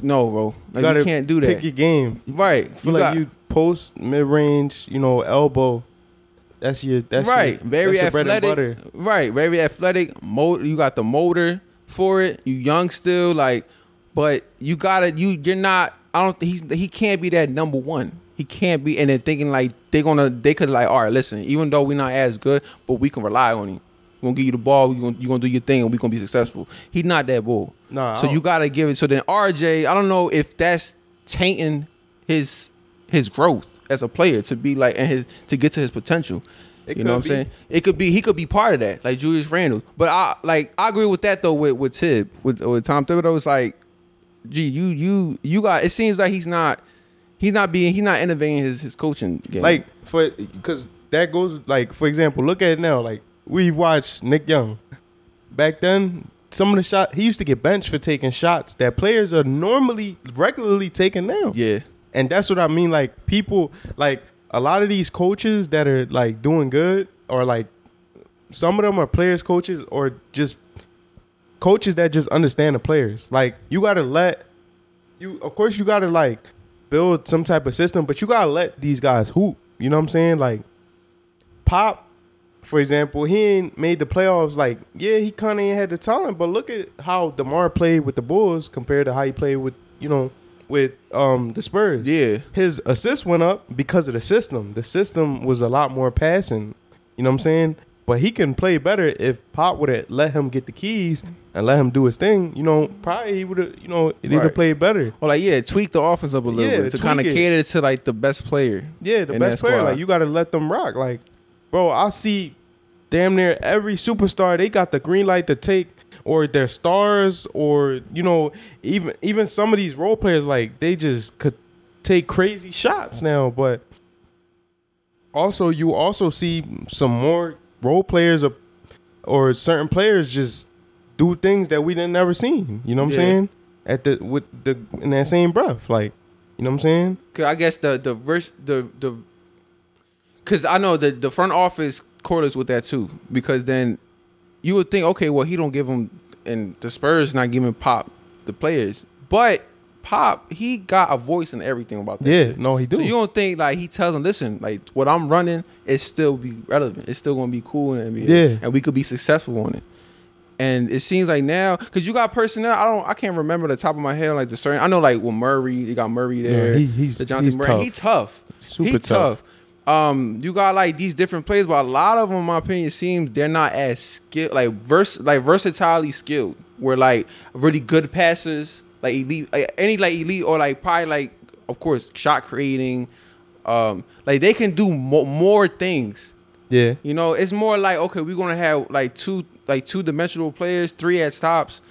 No, bro, like, you, gotta can't do that. Pick your game. right, you like got- you post mid range, you know, elbow. That's your that's right, your, very that's your bread and athletic. butter. Right, very athletic. Mo- you got the motor for it. You young still, like, but you gotta. You you're not. I don't. Think he's he can't be that number one. He can't be. And then thinking like they're gonna. They could like, all right, listen. Even though we're not as good, but we can rely on him. We're gonna give you the ball. We gonna you gonna do your thing, and we gonna be successful. He's not that bull. No. So you gotta give it. So then RJ, I don't know if that's tainting his his growth as a player to be like and his to get to his potential. It you know what I'm saying? It could be he could be part of that, like Julius Randle. But I like I agree with that though with with Tib with with Tom Thibodeau. It's like, gee, you you you got. It seems like he's not he's not being he's not innovating his his coaching game. Like for because that goes like for example, look at it now. Like we've watched Nick Young. Back then, some of the shot he used to get benched for taking shots that players are normally regularly taking now. yeah, And that's what I mean. Like people, like a lot of these coaches that are like doing good, or like some of them are players, coaches, or just coaches that just understand the players. Like you gotta let you. Of course, you gotta like build some type of system, but you gotta let these guys hoop. You know what I'm saying? Like Pop, for example, he ain't made the playoffs. Like yeah, he kind of ain't had the talent, but look at how DeMar played with the Bulls compared to how he played with you know with um the Spurs yeah, his assist went up because of the system. The system was a lot more passing. You know what I'm saying? But he can play better if Pop would have let him get the keys and let him do his thing. You know, probably he would have. You know, he'd have Right. played better. or like yeah, tweak the offense up a little Yeah, bit to tweak kind of it. cater to like the best player. Yeah, the in best that player. squad. Like you got to let them rock. Like, bro, I see damn near every superstar. They got the green light to take. Or their stars, or you know, even even some of these role players, like they just could take crazy shots now. But also you also see some more role players or or certain players just do things that we didn't never seen. You know what I'm saying? At the with the in that same breath, like you know what I'm saying? 'Cause I guess the the verse the the because I know the the front office correlates with that too. Because then you would think, okay, well he don't give him and the Spurs not giving Pop the players, but Pop he got a voice in everything about that. Yeah, shit. no, he do. So you don't think like he tells them, listen, like what I'm running is still be relevant. It's still gonna be cool NBA, Yeah. and we could be successful on it. And it seems like now, because you got personnel, I don't, I can't remember the top of my head like the certain. I know like with Murray, you got Murray there. he- he's- the Johnson he's Murray, tough. he tough, Super he tough. Um, you got like these different players, but a lot of them, in my opinion, seems they're not as skilled, like vers, like versatilely skilled. We're like really good passers, like elite, like, any like elite or like probably like, of course, shot creating. Um, like they can do mo- more things. Yeah. You know, it's more like okay, we're gonna have like two like two dimensional players, three at stops,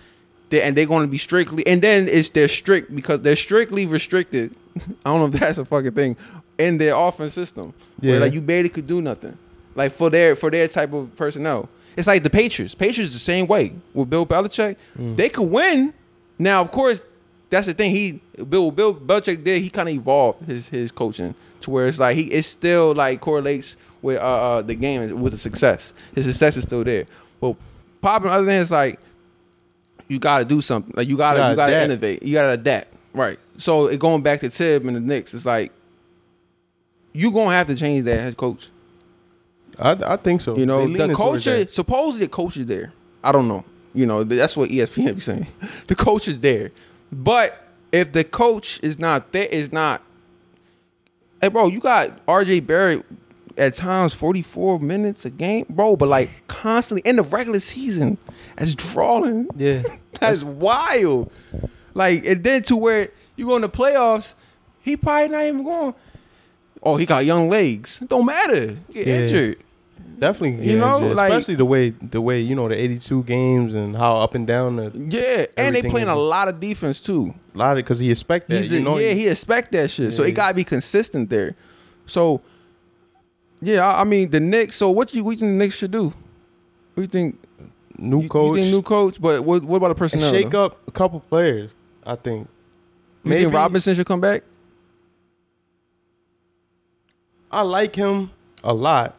and they're gonna be strictly, and then it's they're strict because they're strictly restricted. I don't know if that's a fucking thing in their offense system. Where Yeah. like you barely could do nothing, like for their for their type of personnel. It's like the Patriots. Patriots the same way with Bill Belichick. They could win. Now, of course, that's the thing. He Bill Bill Belichick did. He kind of evolved his his coaching to where it's like he it still like correlates with uh, uh the game with the success. His success is still there. But popping other than it's like you got to do something. Like you got to you got to innovate. You got to adapt. Right. So it going back to Tib and the Knicks, it's like you gonna have to change that head coach. I, I think so. You know, the leaning towards coach is that. supposedly the coach is there. I don't know. You know, that's what ESPN be saying. the coach is there, but if the coach is not there, is not. Hey, bro, you got R.J. Barrett at times forty four minutes a game, bro, but like constantly in the regular season as drawing. Yeah. That's wild. Like, and then to where you go in the playoffs, he probably not even going. Oh, he got young legs. Don't matter. Get Yeah. injured. Definitely, You know, yeah. like- especially the way the way you know the eighty two games and how up and down the Yeah, and they playing is- a lot of defense too. A lot of because he expect that. A- know, yeah, he expect that shit. So it gotta be consistent there. So yeah, I, I mean the Knicks. So what you what you think the Knicks should do? What you think? new you, coach You think new coach, but what what about the and shake though? up a couple players. I think You maybe think Robinson should come back? I like him a lot,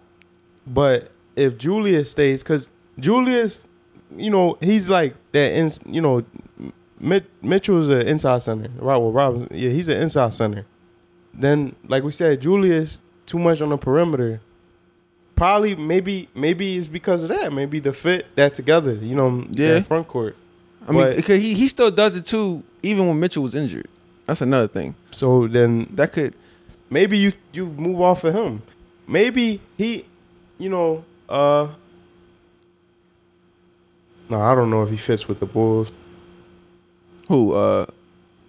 but if Julius stays, because Julius, you know, he's like that. In, you know, Mit, Mitchell's an inside center, right? Well, Robinson, yeah, he's an inside center. Then, like we said, Julius too much on the perimeter. Probably, maybe, maybe it's because of that. Maybe the fit that together. You know, Yeah. front court. I mean, because he he still does it too, even when Mitchell was injured. That's another thing. So then That could maybe you you move off of him. Maybe he, you know, uh. No, I don't know if he fits with the Bulls. who uh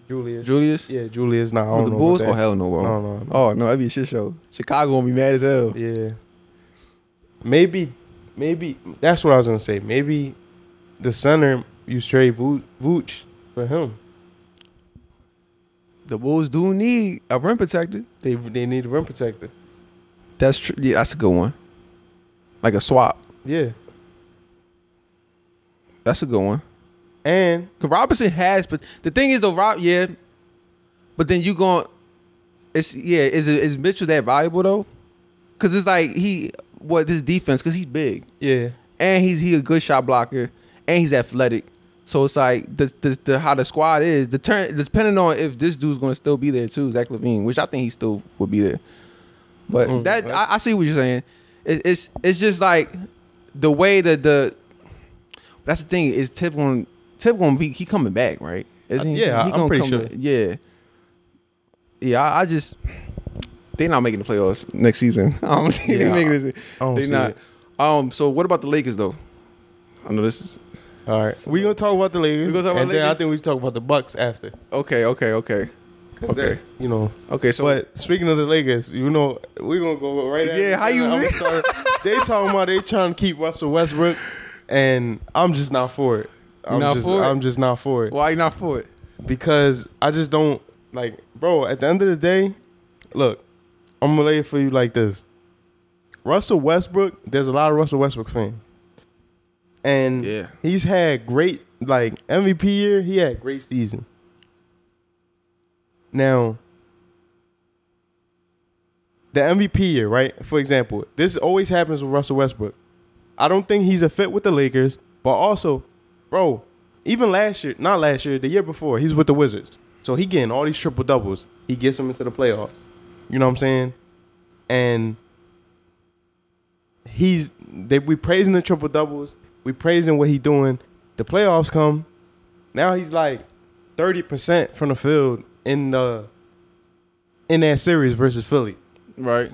Julius. Julius Yeah, Julius. Nah, I with don't the know Bulls. Oh hell no, bro. No, no, no. Oh no, that'd be a shit show. Chicago gonna be mad as hell. Yeah. Maybe, maybe that's what I was gonna say. Maybe the center you trade Vooch, Vooch for him. The Bulls do need a rim protector. They they need a rim protector. That's true. Yeah, that's a good one. Like a swap. Yeah, That's a good one. and Cause Robinson has, but the thing is though, Rob, yeah. But then you going, it's yeah. Is it, is Mitchell that valuable though? Cause it's like he what his defense, cause he's big yeah, and he's he a good shot blocker and he's athletic. So it's like the the, the how the squad is the turn depending on if this dude's gonna still be there too, Zach LaVine, which I think he still would be there. But Mm, that. I, I see what you're saying. It, it's it's just like the way that the that's the thing is Tip going Tip gonna be he coming back right? Isn't he? Yeah, he I'm pretty sure. back. Yeah, yeah. I, I just they're not making the playoffs next season. I don't think Yeah, they making this. I don't They see not. it. Um. So what about the Lakers though? I know this is All right, we gonna talk about the Lakers, We gonna talk about and then I think we should talk about the Bucks after. okay. Okay. Okay. Okay. they're, you know. Okay. So but speaking of the Lakers, you know, we're gonna go right. Yeah, how you- I'ma start- they talking about they trying to keep Russell Westbrook, and I'm just not for it. I'm not just, for it? I'm just not for it why you not for it? because I just don't like, bro. At the end of the day, look, I'm gonna lay it for you like this. Russell Westbrook, there's a lot of Russell Westbrook fans, and Yeah. he's had great like MVP year. He had great season. Now, the MVP year, right? For example, this always happens with Russell Westbrook. I don't think he's a fit with the Lakers, but also, bro, even last year, not last year, the year before, he's with the Wizards. So he getting all these triple doubles. He gets them into the playoffs. You know what I'm saying? And he's they we praising the triple doubles. we praising what he doing. The playoffs come. Now he's like thirty percent from the field in the in that series versus Philly. Right.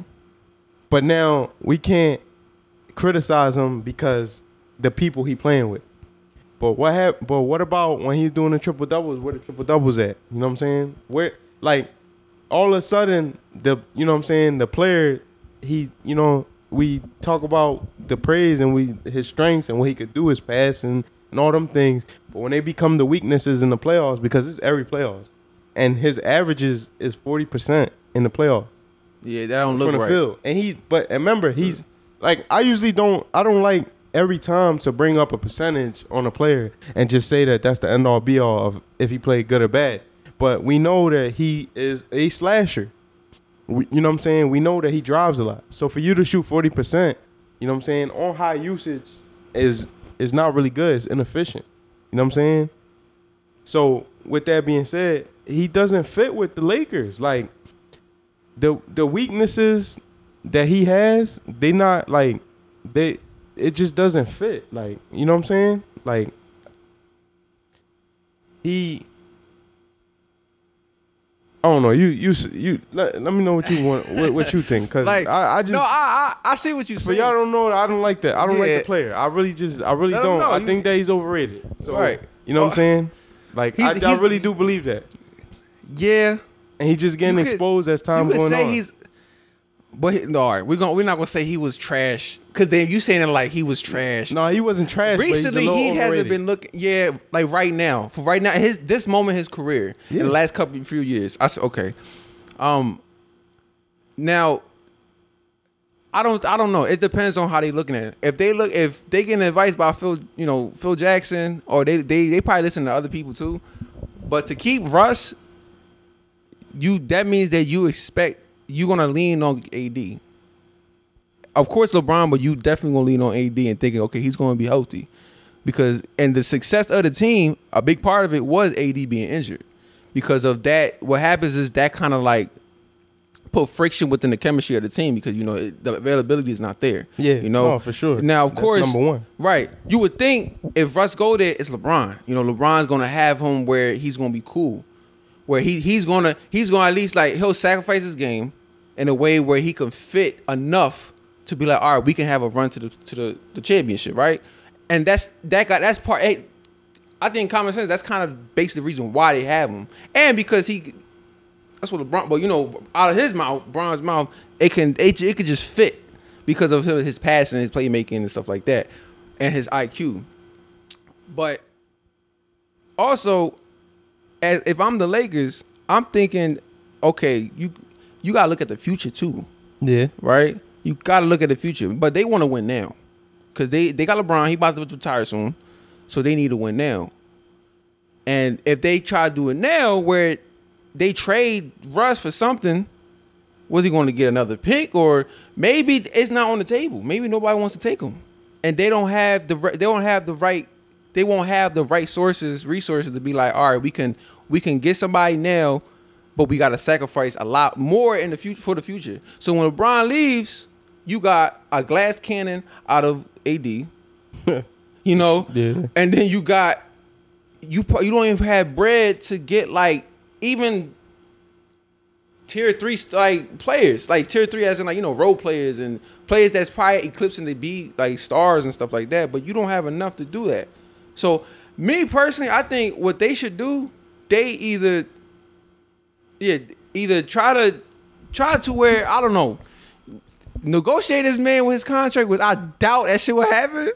But now we can't criticize him because the people he playing with. But what hap- But what about when he's doing the triple doubles? Where the triple doubles at? You know what I'm saying? Where like all of a sudden the you know what I'm saying the player he you know we talk about the praise and we his strengths and what he could do his passing and all them things. But when they become the weaknesses in the playoffs because it's every playoffs and his averages is forty percent in the playoffs Yeah, that don't look from the right. field. And he, but remember, he's like I usually don't. I don't like every time to bring up a percentage on a player and just say that that's the end all be all of if he played good or bad. But we know that he is a slasher. We, you know what I'm saying? We know that he drives a lot. So for you to shoot 40 percent, you know what I'm saying, on high usage is is not really good. It's inefficient. You know what I'm saying? So with that being said, he doesn't fit with the Lakers. Like the the weaknesses that he has, they not like they it just doesn't fit. Like, you know what I'm saying? Like he I don't know. You you you let, let me know what you want what, what you think cuz Like, I, I just no, I, I I see what you say. but y'all don't know I don't like that. I don't like the player. I really just I really don't. I You- think that he's overrated. So, Right. You know what I'm saying? Like I, I really do believe that. yeah, And he just getting could- exposed as time you could going say on. he's. But he, no, all right, we're gonna we're not gonna say he was trash because then you saying it like he was trash. no, he wasn't trash. but he's a Recently, he hasn't been looking. Yeah, like right now, for right now, his this moment, in his career in the last couple few years. I said okay. Um. Now, I don't. I don't know. It depends on how they looking at it. If they look, if they getting advice by Phil, you know, Phil Jackson, or they they they probably listen to other people too. But to keep Russ, you that means that you expect you're gonna lean on AD. Of course, LeBron, but you definitely gonna lean on AD and thinking, okay, he's gonna be healthy, because and the success of the team, a big part of it was AD being injured. Because of that, what happens is that kind of like put friction within the chemistry of the team because you know it, the availability is not there. Yeah, you know no, for sure. Now, of That's course, number one. Right. You would think if Russ go there, it's LeBron. You know, LeBron's gonna have him where he's gonna be cool, where he he's gonna he's gonna at least like he'll sacrifice his game in a way where he can fit enough to be like, all right, we can have a run to the to the, the championship, right? And that's that guy. that's part. Hey, I think common sense. That's kind of basically the reason why they have him, and because he. That's what LeBron. But you know, out of his mouth, Bron's mouth, it can it, it could just fit because of his, his passing, his playmaking, and stuff like that, and his IQ. But also, as if I'm the Lakers, I'm thinking, okay, you you gotta look at the future too, Yeah. right? You gotta look at the future, but they want to win now because they they got LeBron. He about to retire soon, so they need to win now. And if they try to do it now, where they trade Russ for something, was he going to get another pick, or maybe it's not on the table? Maybe nobody wants to take him, and they don't have the they don't have the right they won't have the right sources resources to be like, all right, we can we can get somebody now, but we got to sacrifice a lot more in the future for the future. So when LeBron leaves, you got a glass cannon out of AD, you know, Yeah. and then you got you you don't even have bread to get like even tier three like players. Like tier three as in like you know role players and players that's probably eclipsing to be like stars and stuff like that but you don't have enough to do that. So me personally i think what they should do they either yeah either try to try to where i don't know negotiate this man with his contract which i doubt that shit will happen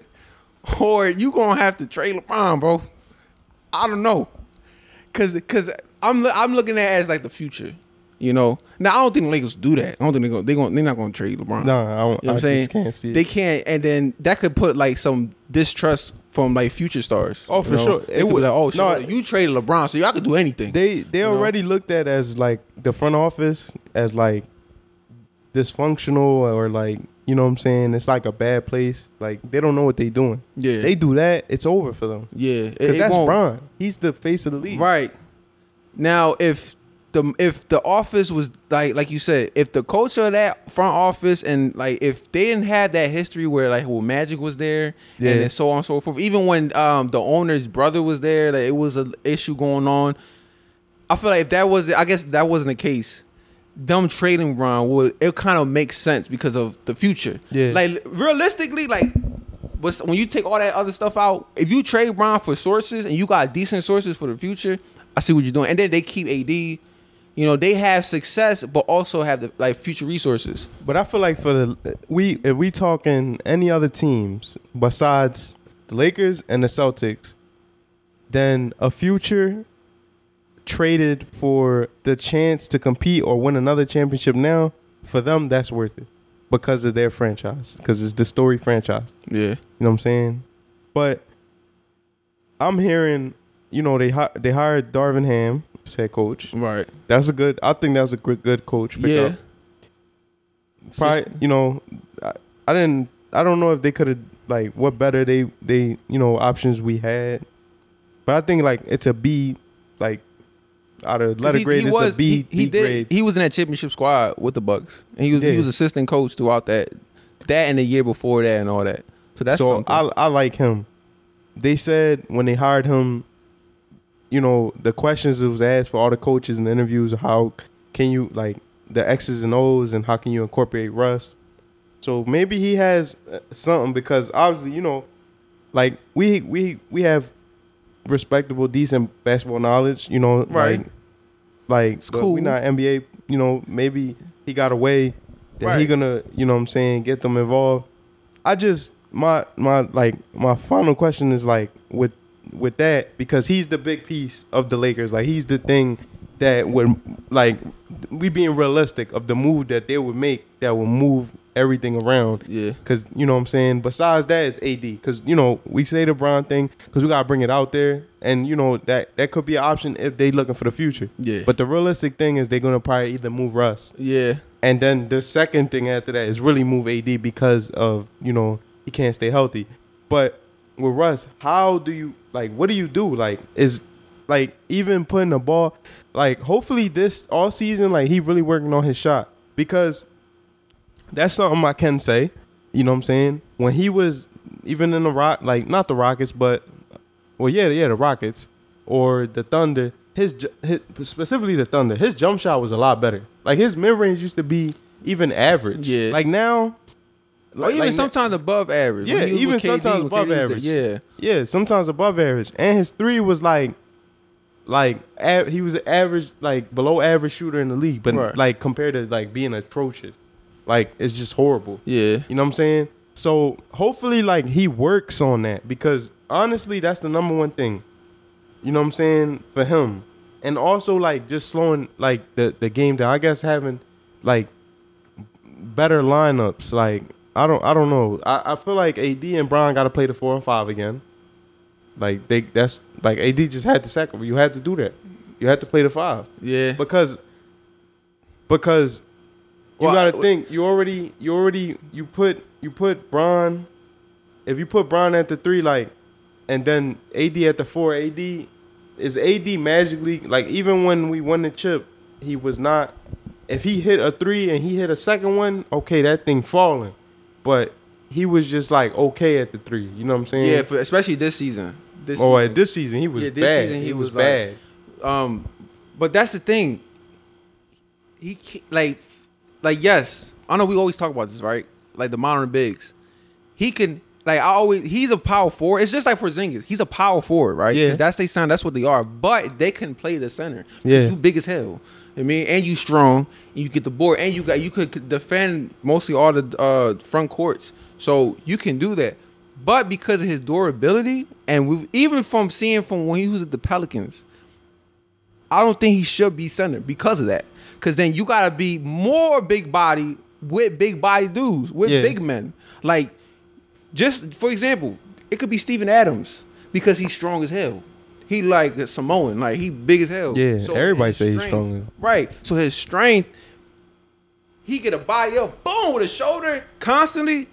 or you gonna have to trade lebron bro. I don't know, cause cause I'm I'm looking at it as like the future, you know. Now I don't think the Lakers do that. I don't think they're gonna they gonna they're not gonna trade LeBron. No, I don't. you know I I'm saying can't see it. they can't, and then that could put like some distrust from like future stars. Oh, for know? sure. It could be like, oh, shit, no, you traded LeBron, so y'all could do anything. They they know? already looked at as like the front office as like dysfunctional or like you know what I'm saying. It's like a bad place. Like they don't know what they're doing. yeah, They do that, it's over for them. yeah, Because that's won't- Bron. He's the face of the league. Right. Now, if the if the office was like like you said, if the culture of that front office and like if they didn't have that history where like well Magic was there Yeah. and then so on and so forth. Even when um the owner's brother was there, like, it was an issue going on. I feel like if that was I guess that wasn't the case. Them trading Bron would it kind of makes sense because of the future. Yeah. Like realistically, like when you take all that other stuff out, if you trade Bron for sources and you got decent sources for the future, I see what you're doing. And then they keep AD. You know, they have success, but also have the like future resources. But I feel like for the we if we talking any other teams besides the Lakers and the Celtics, then a future traded for the chance to compete or win another championship now, for them that's worth it. Because of their franchise. Because it's the story franchise. Yeah. You know what I'm saying? But I'm hearing, you know, they hi- they hired Darvin Ham as head coach. Right. That's a good. I think that's a good good coach. pick Yeah. up. Probably, you know, I, I didn't. I don't know if they could have like what better they they you know options we had, but I think like it's a B, like out of letter he- grade he it's was, a B, he, he B did. grade. He was in that championship squad with the Bucks, and he was Yeah. he was assistant coach throughout that, that and the year before that and all that. So that's so something. I I like him. They said when they hired him, you know, the questions that was asked for all the coaches in the interviews, how can you like the X's and O's and how can you incorporate Russ? So maybe he has uh, something because obviously, you know, like we we we have respectable, decent basketball knowledge, you know, Right. Like, like It's but cool. we not NBA, you know, maybe he got away that he gonna, you know what I'm saying, get them involved. I just my my like my final question is like with with that because he's the big piece of the Lakers. Like he's the thing that would like we being realistic of the move that they would make that will move everything around. yeah. Cause you know what I'm saying. Besides that is AD. Cause you know we say the Bron thing because we gotta bring it out there, and you know that that could be an option if they looking for the future. Yeah. But the realistic thing is they're gonna probably either move Russ, yeah. and then the second thing after that is really move AD because of you know he can't stay healthy. But with Russ, how do you like? What do you do? Like is like even putting the ball like hopefully this all season like he really working on his shot because that's something I can say. You know what I'm saying? When he was even in the rock, like not the Rockets, but well, yeah, yeah, the Rockets or the Thunder. His, his specifically the Thunder. His jump shot was a lot better. Like his mid range used to be even average. Yeah. Like now, Or even like, sometimes above average. Yeah, even KD, sometimes above KD average. Yeah. Yeah, sometimes above average, and his three was like, like a- he was an average, like below average shooter in the league, but Right. like compared to like being atrocious, like it's just horrible. Yeah. You know what I'm saying? So hopefully, like he works on that because honestly, that's the number one thing. You know what I'm saying for him, and also like just slowing like the the game down. I guess having like better lineups. Like I don't I don't know. I, I feel like AD and Bron got to play the four and five again. Like they that's like AD just had to sacrifice. You had to do that. You had to play the five Yeah. because because you Well, got to think you already you already you put you put Bron if you put Bron at the three like and then AD at the four AD is AD magically like even when we won the chip he was not if he hit a three and he hit a second one okay that thing falling but he was just like okay at the three you know what I'm saying yeah, for, especially this season. This oh season. at this season he was Yeah, this bad season he, he was, was like- bad Um, but that's the thing. He like, like yes, I know we always talk about this, right? Like the modern bigs, he can like I always he's a power forward. It's just like Porzingis, he's a power forward, right? Yeah. that's they sound. That's what they are. But they can play the center. Yeah. you big as hell. I mean, and you strong, and you get the board, and you got you could defend mostly all the uh, front courts, so you can do that. But because of his durability, and we even from seeing from when he was at the Pelicans, I don't think he should be center because of that. Because then you gotta be more big body with big body dudes with Yeah. big men. Like, just for example, it could be Steven Adams because he's strong as hell. He like a Samoan, like he big as hell. Yeah, everybody his say he's strong. Right. So his strength, he get a body up, boom, with a shoulder constantly.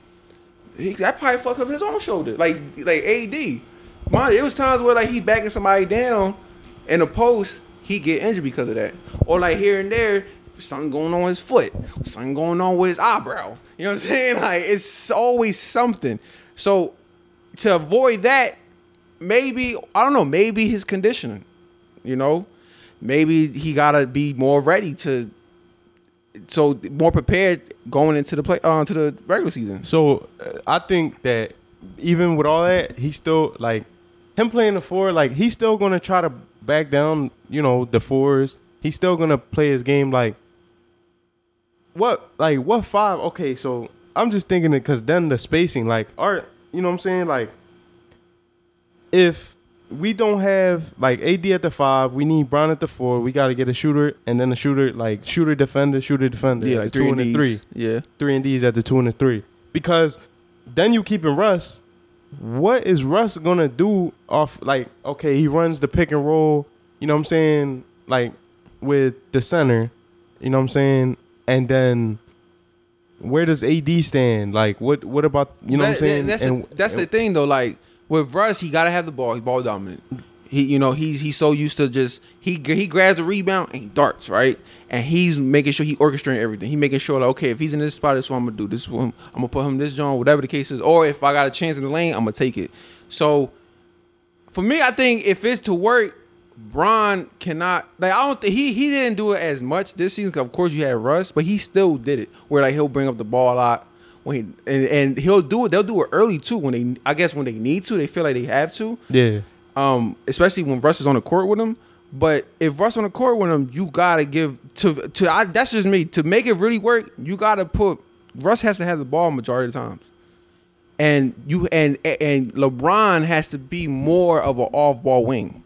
He, that probably fuck up his own shoulder, like like AD. My, it was times where like he backing somebody down in a post, he get injured because of that. Or like here and there, something going on with his foot, something going on with his eyebrow. You know what I'm saying? Like it's always something. So to avoid that, maybe I don't know, maybe his conditioning. You know, maybe he gotta be more ready to, so more prepared going into the play uh, to the regular season. So uh, I think that even with all that, he's still like him playing the four. Like he's still gonna try to back down. You know the fours. He's still gonna play his game like what like what five? Okay, so I'm just thinking it because then the spacing like art. You know what I'm saying? Like if we don't have like AD at the five, we need Bron at the four. We got to get a shooter and then a shooter like shooter defender, shooter defender. Yeah, like three two and and three Yeah, three and D's at the two and the three. Because then you keeping Russ. What is Russ gonna do off like okay, he runs the pick and roll, you know what I'm saying, like with the center, you know what I'm saying? And then where does AD stand? Like what what about you know what I'm saying? That's, and, the, that's the thing though. Like with Russ, he gotta have the ball. He's ball dominant. He, you know, he's he's so used to just he he grabs the rebound and he darts right, and he's making sure he orchestrating everything. He making sure like okay, if he's in this spot, this is what I'm gonna do. This I'm, I'm gonna put him this zone, whatever the case is. Or if I got a chance in the lane, I'm gonna take it. So for me, I think if it's to work, Bron cannot like I don't think he he didn't do it as much this season. of course, you had Russ, but he still did it. Where like he'll bring up the ball a lot when and, and he'll do it. They'll do it early too when they I guess when they need to, they feel like they have to. Yeah. Um, especially when Russ is on the court with him. But if Russ on the court with him, you gotta give to to I, that's just me to make it really work. You gotta put Russ has to have the ball majority of the times and you and and LeBron has to be more of an off-ball wing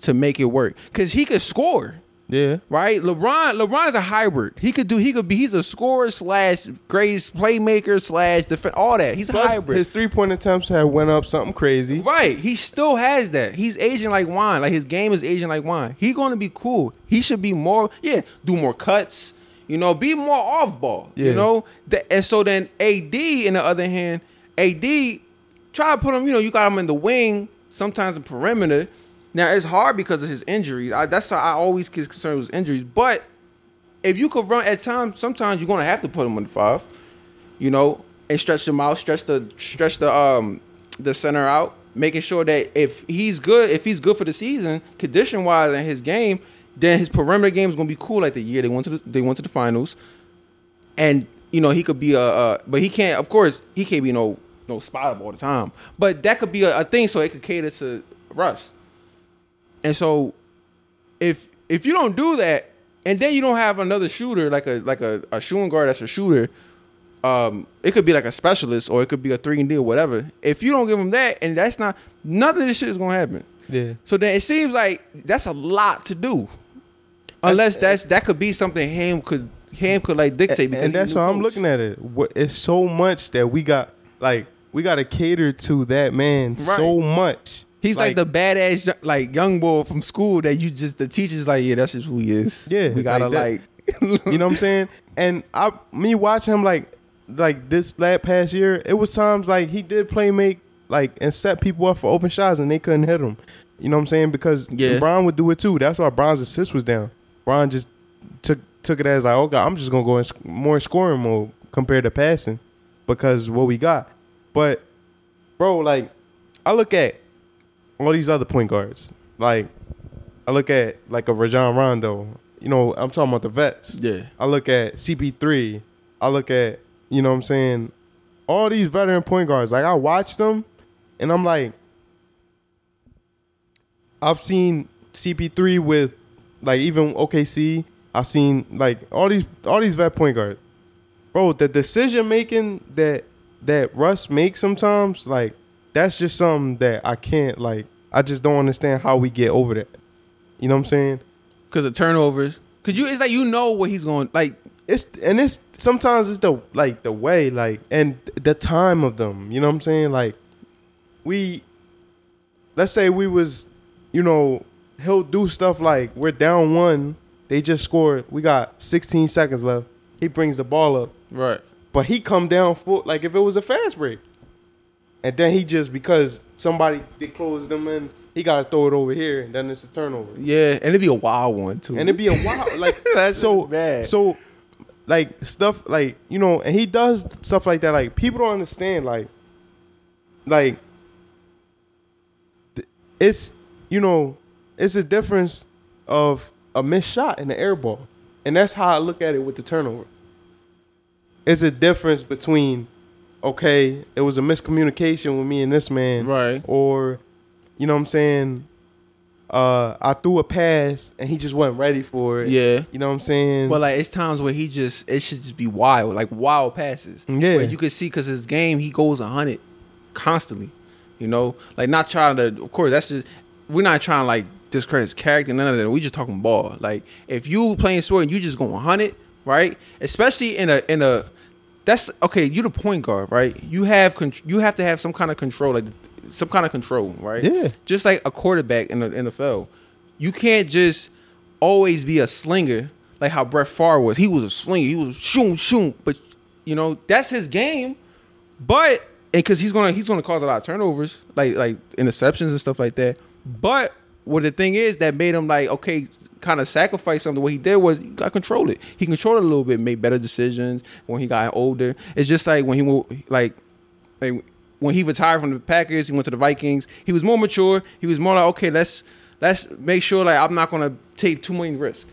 to make it work because he could score, Yeah. right? LeBron LeBron is a hybrid. He could do. He could be. He's a scorer slash greatest playmaker slash defend. All that. He's a hybrid. his three point attempts have went up something crazy. Right. He still has that. He's aging like wine. Like his game is aging like wine. He's going to be cool. He should be more, yeah, do more cuts, you know, be more off ball, Yeah. you know? And so then AD, in the other hand, AD, try to put him, you know, you got him in the wing, sometimes in perimeter. Now, it's hard because of his injuries. I, that's how I always get concerned with injuries. But if you could run at times, sometimes you're to have to put him on the five you know, and stretch them out, stretch the stretch the um the center out, making sure that if he's good, if he's good for the season, condition wise in his game, then his perimeter game is gonna be cool like the year they went to the they went to the finals, and you know he could be a, a but he can't of course he can't be no no spot up all the time, but that could be a, a thing so it could cater to Russ, and so if if you don't do that and then you don't have another shooter like a like a, a shooting guard that's a shooter um it could be like a specialist or it could be a 3 and D or whatever if you don't give them that and that's not nothing, of this shit is gonna happen Yeah. so then it seems like that's a lot to do unless that's that could be something him could him could like dictate because and that's how I'm looking at it. It's so much that we got like we got to cater to that man so much. He's like, the badass like young boy from school that you just the teacher's like yeah that's just who he is Yeah, we gotta like like, you know what I'm saying? And I me watch him like like this last past year, it was times like he did play make like and set people up for open shots and they couldn't hit him. You know what I'm saying? Because Yeah. Would do it too. That's why Bron's assist was down. Bron just took took it as like, oh god, I'm just gonna go in sc- more scoring mode compared to passing because what we got. But bro, like I look at all these other point guards. Like I look at like a Rajon Rondo. You know, I'm talking about the vets. yeah I look at CP3. I look at, you know what I'm saying, all these veteran point guards. Like I watch them and I'm like I've seen CP3 with like even OKC. I've seen like all these all these vet point guards. Bro, the decision making that that Russ makes sometimes, like that's just something that I can't like I just don't understand how we get over that. You know what I'm saying? because of turnovers. Because you it's like you know what he's going like it's and it's sometimes it's the like the way like and the time of them. You know what i'm saying? Like we let's say we was you know he'll do stuff like we're down one they just scored we got 16 seconds left he brings the ball up. Right. But he come down full like if it was a fast break and then he just because somebody they closed them in, he got to throw it over here, and then it's a turnover. Yeah, and it'd be a wild one too. and it'd be a wild like That's so bad. so like stuff like you know and he does stuff like that like people don't understand like like it's you know it's a difference of a missed shot and an air ball and that's how i look at it with the turnover it's a difference between okay it was a miscommunication with me and this man Right. or you know what i'm saying uh i threw a pass and he just wasn't ready for it Yeah. you know what i'm saying But like it's times where he just it should just be wild, like wild passes. Yeah. where you could see because his game he goes a hundred constantly. You know, like not trying to. Of course, that's just we're not trying to like discredit his character. None of that. We just talking ball. Like if you playing sport and you just going hundred, right? Especially in a in a that's okay. You the point guard, right? You have con- you have to have some kind of control, like some kind of control, right? Yeah. Just like a quarterback in the NFL, you can't just always be a slinger like how Brett Favre was. He was a slinger. He was shoom shoom, but you know that's his game. But and because he's gonna he's gonna cause a lot of turnovers, like like interceptions and stuff like that. But what the thing is that made him like okay, kind of sacrifice something. What he did was you got control it. He controlled it a little bit, made better decisions when he got older. It's just like when he like like when he retired from the Packers, he went to the Vikings. He was more mature. He was more like, okay, let's let's make sure like I'm not gonna take too many risks.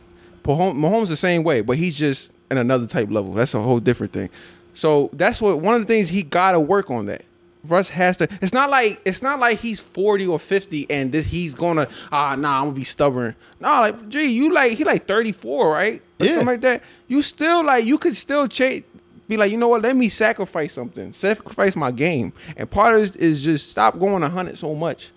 Mahomes, Mahomes the same way, but he's just in another type level. That's a whole different thing. So that's what one of the things he got to work on that. Russ has to. It's not like it's not like he's forty or fifty and this he's gonna ah nah I'm gonna be stubborn. Nah, like gee, you like he like thirty four right? Or Yeah. something like that. You still like you could still change. Be like, you know what? Let me sacrifice something. Sacrifice my game. And part of this is just stop going hundred so much.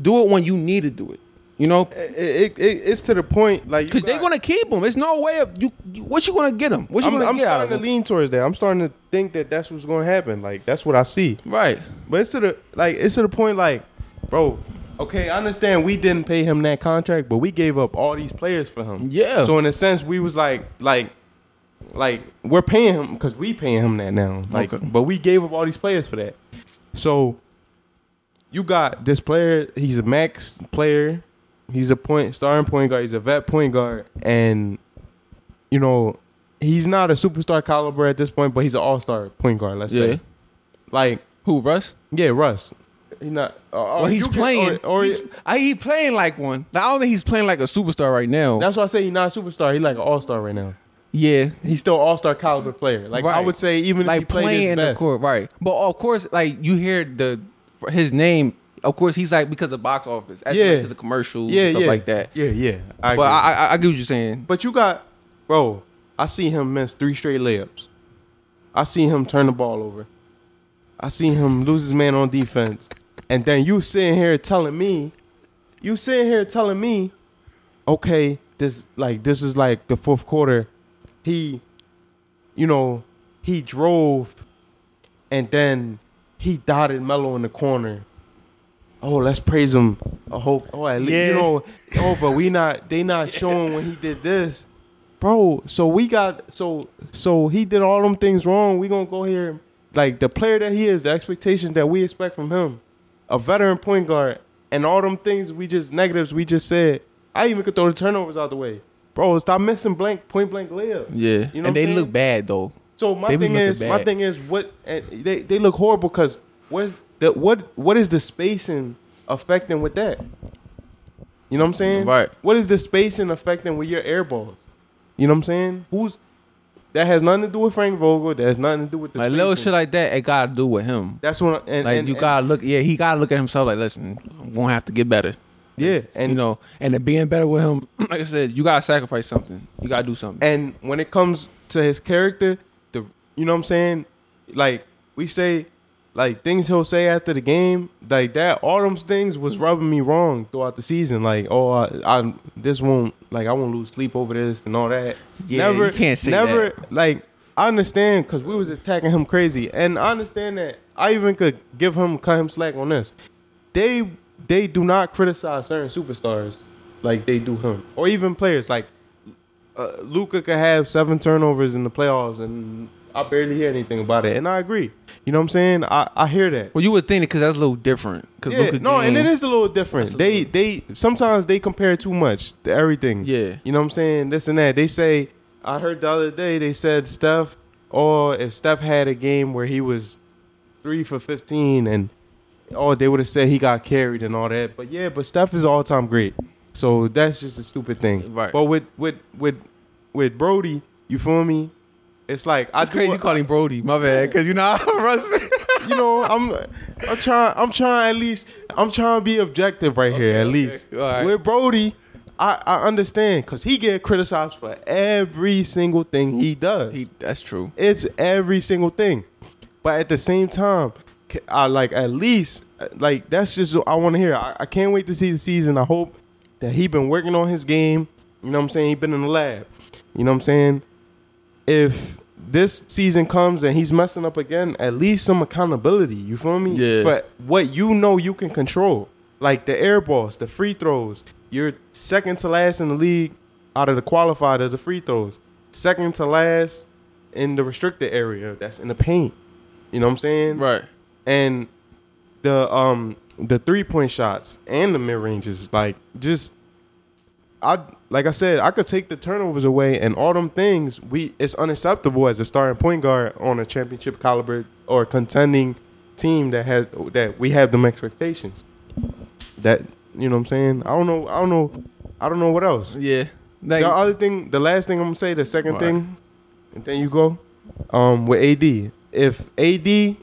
Do it when you need to do it. You know, it, it, it- it's to the point like because they're gonna keep him. It's no way of you. you what you gonna get him? What you I'm, gonna I'm get out of starting to lean towards that. I'm starting to think that that's what's going to happen. Like that's what I see. Right. But it's to the like it's to the point like, bro. Okay, I understand we didn't pay him that contract, but we gave up all these players for him. Yeah. So in a sense, we was like like like we're paying him because we paying him that now. Like, Okay. but we gave up all these players for that. So you got this player. He's a max player. He's a point starting point guard. He's a vet point guard, and you know he's not a superstar caliber at this point, but he's an all star point guard. Let's Yeah. say, like Who Russ? yeah, Russ. He not. Uh, Well, he's can- playing. or, or he's, I, he playing like one. I don't think he's playing like a superstar right now. that's why I say he's not a superstar. He's like an all star right now. yeah, He's still all star caliber player. Like I would say, even if he like played playing his in the court, right? But of course, like you hear the his name. Of course, he's like because of box office. Yeah. like because of commercials, yeah, and stuff yeah, like that. Yeah, yeah. I But. I, I, I get what you're saying. But you got, bro. I see him miss three straight layups. I see him turn the ball over. I see him lose his man on defense, and then you sitting here telling me, you sitting here telling me, okay, this like this is like the fourth quarter. He, you know, he drove, and then he dotted Melo in the corner. Oh, let's praise him. I hope. Oh, at least Yeah. you know. Oh, but we not. They not showing when he did this, bro. So we got. So so he did all them things wrong. We gonna go here, like the player that he is, the expectations that we expect from him, a veteran point guard, and all them things we just negatives we just said. I even could throw the turnovers out the way, bro. Stop missing blank point blank layup. Yeah, You know and they saying? look bad though. So my They thing is, my thing is, what and they they look horrible because what's the what what is the spacing affecting with that? You know what I'm saying? Right. What is the spacing affecting with your air balls? You know what I'm saying? Who's that has nothing to do with Frank Vogel. That has nothing to do with the Like little shit like that, it gotta do with him. That's what. I- And, Like and- you and- gotta look. Yeah, he gotta look at himself. Like, listen, I'm gonna have to get better. yeah, and you know, and then being better with him, like I said, you gotta sacrifice something. You gotta do something. And when it comes to his character, the you know what I'm saying? Like we say like things he'll say after the game, like that all them things was rubbing me wrong throughout the season. Like, oh I, I this won't like I won't lose sleep over this and all that. Yeah, you can't say never that. like I understand because we was attacking him crazy. And I understand that I even could give him cut him slack on this. They they do not criticize certain superstars like they do him. Or even players like uh, Luka could have seven turnovers in the playoffs, and I barely hear anything about it, and I agree. You know what I'm saying? I, I hear that. Well, you would think it because that's a little different. Cause Yeah, no, and it is a little different. A They little- they sometimes they compare too much to everything. Yeah. you know what I'm saying? This and that. They say I heard the other day they said Steph, or if Steph had a game where he was three for 15, and oh they would have said he got carried and all that. But yeah, but Steph is all time great. So that's just a stupid thing. Right. But with with with with Brodie, you feel me? It's like I It's do crazy what- you call him Brodie. My bad, because you know I'm Russ. you know, I'm I'm trying I'm trying at least I'm trying to be objective right here at okay. least. All right. With Brodie, I, I understand because he get criticized for every single thing he does. He, that's true. it's every single thing, but at the same time, I like at least like that's just what I want to hear. I, I can't wait to see the season. I hope that he been working on his game. You know what I'm saying? He been in the lab. You know what I'm saying? If this season comes and he's messing up again, at least some accountability. You feel me? Yeah. But what you know you can control, like the air balls, the free throws. You're second to last in the league out of the qualified of the free throws. Second to last in the restricted area. That's in the paint. You know what I'm saying? Right. and the um the three point shots and the mid ranges like just I like I said I could take the turnovers away and all them things we it's unacceptable as a starting point guard on a championship caliber or contending team that has that we have them expectations that you know what I'm saying I don't know I don't know I don't know what else Yeah. Like, the other thing, the last thing I'm gonna say, the second Right. thing, and then you go, um, with AD. If AD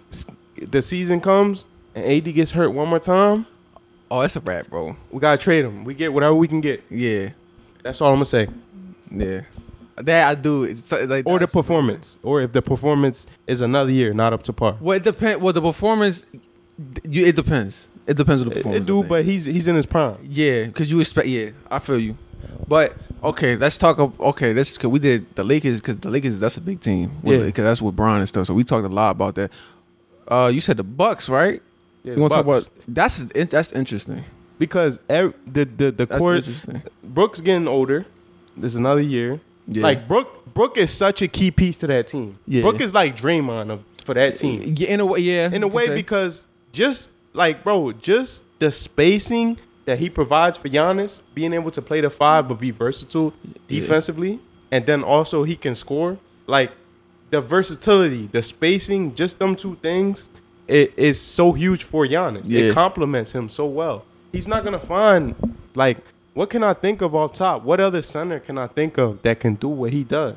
the season comes and AD gets hurt one more time, oh, that's a wrap, bro. we gotta trade him. We get whatever we can get. Yeah. That's all I'm gonna say. Yeah. That I do. It's like Or the that's- performance, or if the performance is another year not up to par. Well, it depends. Well, the performance. You, it depends. It depends on the It, performance. it do, but he's he's in his prime. Yeah, because you expect. Yeah, I feel you. But okay, let's talk. Okay, let's. Cause we did the Lakers because the Lakers that's a big team. Yeah. because that's with Bron and stuff. So we talked a lot about that. Uh, you said the Bucks, right? Yeah, you want to talk about that's that's interesting. because ev- the the the That's court. Brooks getting older. There's another year. Yeah. Like Brook, Brook is such a key piece to that team. Yeah. Brook is like Draymond of, for that team. Yeah, in a way, yeah. In a way, say. because just like bro, just the spacing that he provides for Giannis, being able to play the five but be versatile Yeah. defensively, and then also he can score. Like the versatility, the spacing, just them two things, it is so huge for Giannis. Yeah. It complements him so well. He's not gonna find like what can I think of off top? What other center can I think of that can do what he does?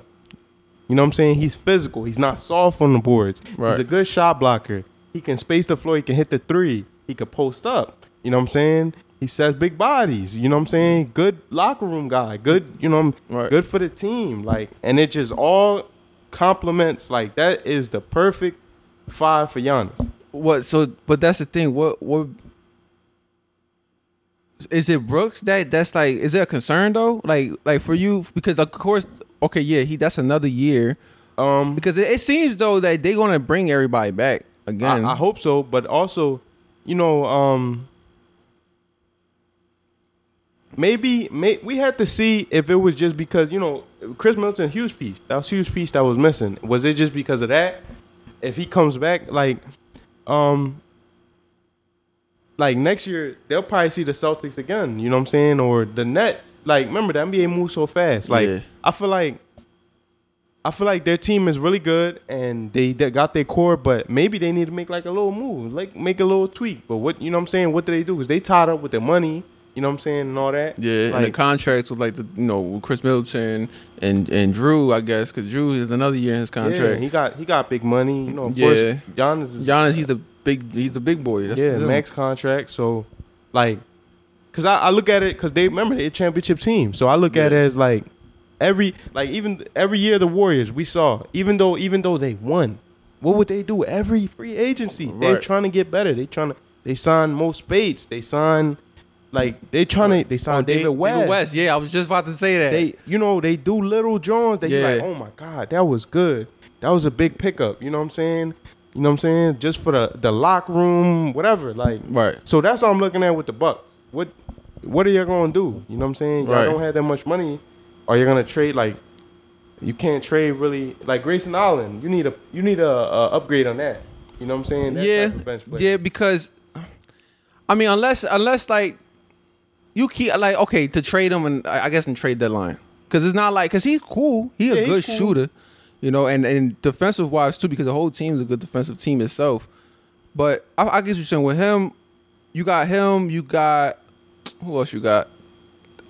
You know what I'm saying? He's physical. He's not soft on the boards. Right. He's a good shot blocker. He can space the floor. He can hit the three. He can post up. You know what I'm saying? He says big bodies. You know what I'm saying? Good locker room guy. Good, you know, Right. good for the team. Like, and it just all complements. Like that is the perfect five for Giannis. What? So, but that's the thing. What? What? Is it Brooks that that's like? Is it a concern though? Like, like for you because of course, okay, yeah, he that's another year Um, because it, it seems though that they're gonna bring everybody back again. I, I hope so, but also, you know, um, maybe may, we had to see if it was just because you know Khris Middleton huge piece. That was huge piece that was missing. Was it just because of that? If he comes back, like, um, like next year they'll probably see the Celtics again. You know what I'm saying? Or the Nets. Like, remember the NBA moves so fast. Like, Yeah. I feel like. I feel like their team is really good and they, they got their core, but maybe they need to make like a little move, like make a little tweak. But what you know what I'm saying? What do they do? Because they tied up with their money, you know what I'm saying, and all that. yeah, and the contracts with like the you know Khris Middleton and and Jrue, I guess, because Jrue is another year in his contract. yeah, he got he got big money. You know, of Yeah. course, Giannis is Giannis, he's a big, he's the big boy. That's yeah him. max contract. So like, cause I, I look at it because they remember they're a championship team. So I look at it as like every like even every year the Warriors we saw even though even though they won, what would they do every free agency? They're trying to get better. They trying to they sign Mo Speights. They sign like they trying to they Oh, sign Dave- David West. West, yeah, I was just about to say that. They you know they do little Jones that you Yeah. like oh my god that was good. That was a big pickup. You know what I'm saying? You know what I'm saying? Just for the the locker room, whatever. Like right. so that's all I'm looking at with the Bucks. What what are y'all gonna do? You know what I'm saying? Y'all Right. don't have that much money. Are you gonna trade like You can't trade really like Grayson Allen. You need a you need a, a upgrade on that. You know what I'm saying? That yeah, type of bench yeah, because I mean, unless unless like you keep like okay to trade him and I guess in trade deadline because it's not like because he's cool, he's Yeah, a good cool. shooter, you know, and and defensive wise too because the whole team's a good defensive team itself. But I, I guess you're saying with him, you got him, you got who else you got?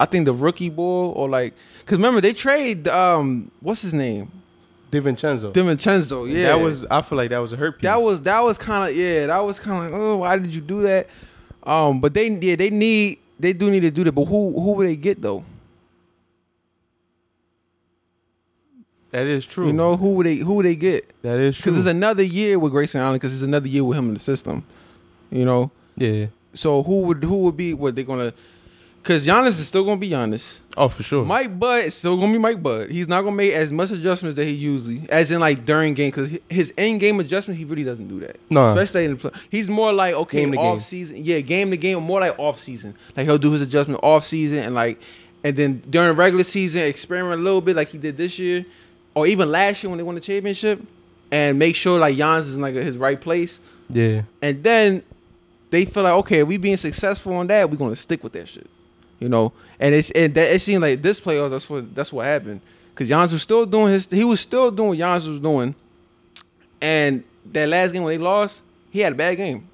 I think the rookie boy or like because remember they trade um what's his name DiVincenzo. DiVincenzo yeah That was I feel like that was a hurt piece. that was that was kind of yeah that was kind of like oh why did you do that um but they yeah they need they do need to do that but who who would they get though that is true. you know who would they who would they get that is true. because it's another year with Grayson Allen because it's another year with him in the system you know yeah. so who would who would be what they gonna because Giannis is still gonna be Giannis Oh, for sure. Mike Bud is still gonna be Mike Bud he's not gonna make as much adjustments that he usually as in like during game because his end game adjustment he really doesn't do that No. especially in the play. He's more like okay Game off game. season yeah game to game more like off season like he'll do his adjustment off season and like and then during regular season experiment a little bit like he did this year or even last year when they won the championship and make sure like Giannis is in like his right place yeah. and then they feel like okay, we being successful on that, we're gonna stick with that shit, you know. And it's and that it seemed like this playoffs that's what that's what happened because Giannis was still doing his he was still doing what Giannis was doing, and that last game when they lost, he had a bad game.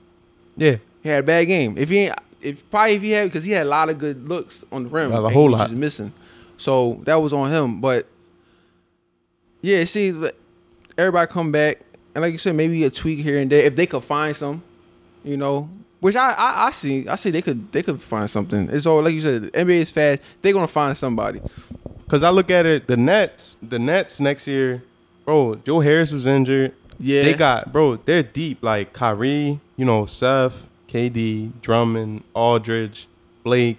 Yeah. He had a bad game. If he if probably if he had because he had a lot of good looks on the rim, A whole lot. missing. So that was on him. But yeah, see, everybody come back and like you said, maybe a tweak here and there if they could find some, you know. Which I, I I see I see they could they could find something. It's all like you said, the NBA is fast. They're gonna find somebody. Cause I look at it, the Nets, the Nets next year, bro. Joe Harris was injured. Yeah, They got bro. They're deep. Like Kyrie, you know, Seth, KD, Drummond, Aldridge, Blake,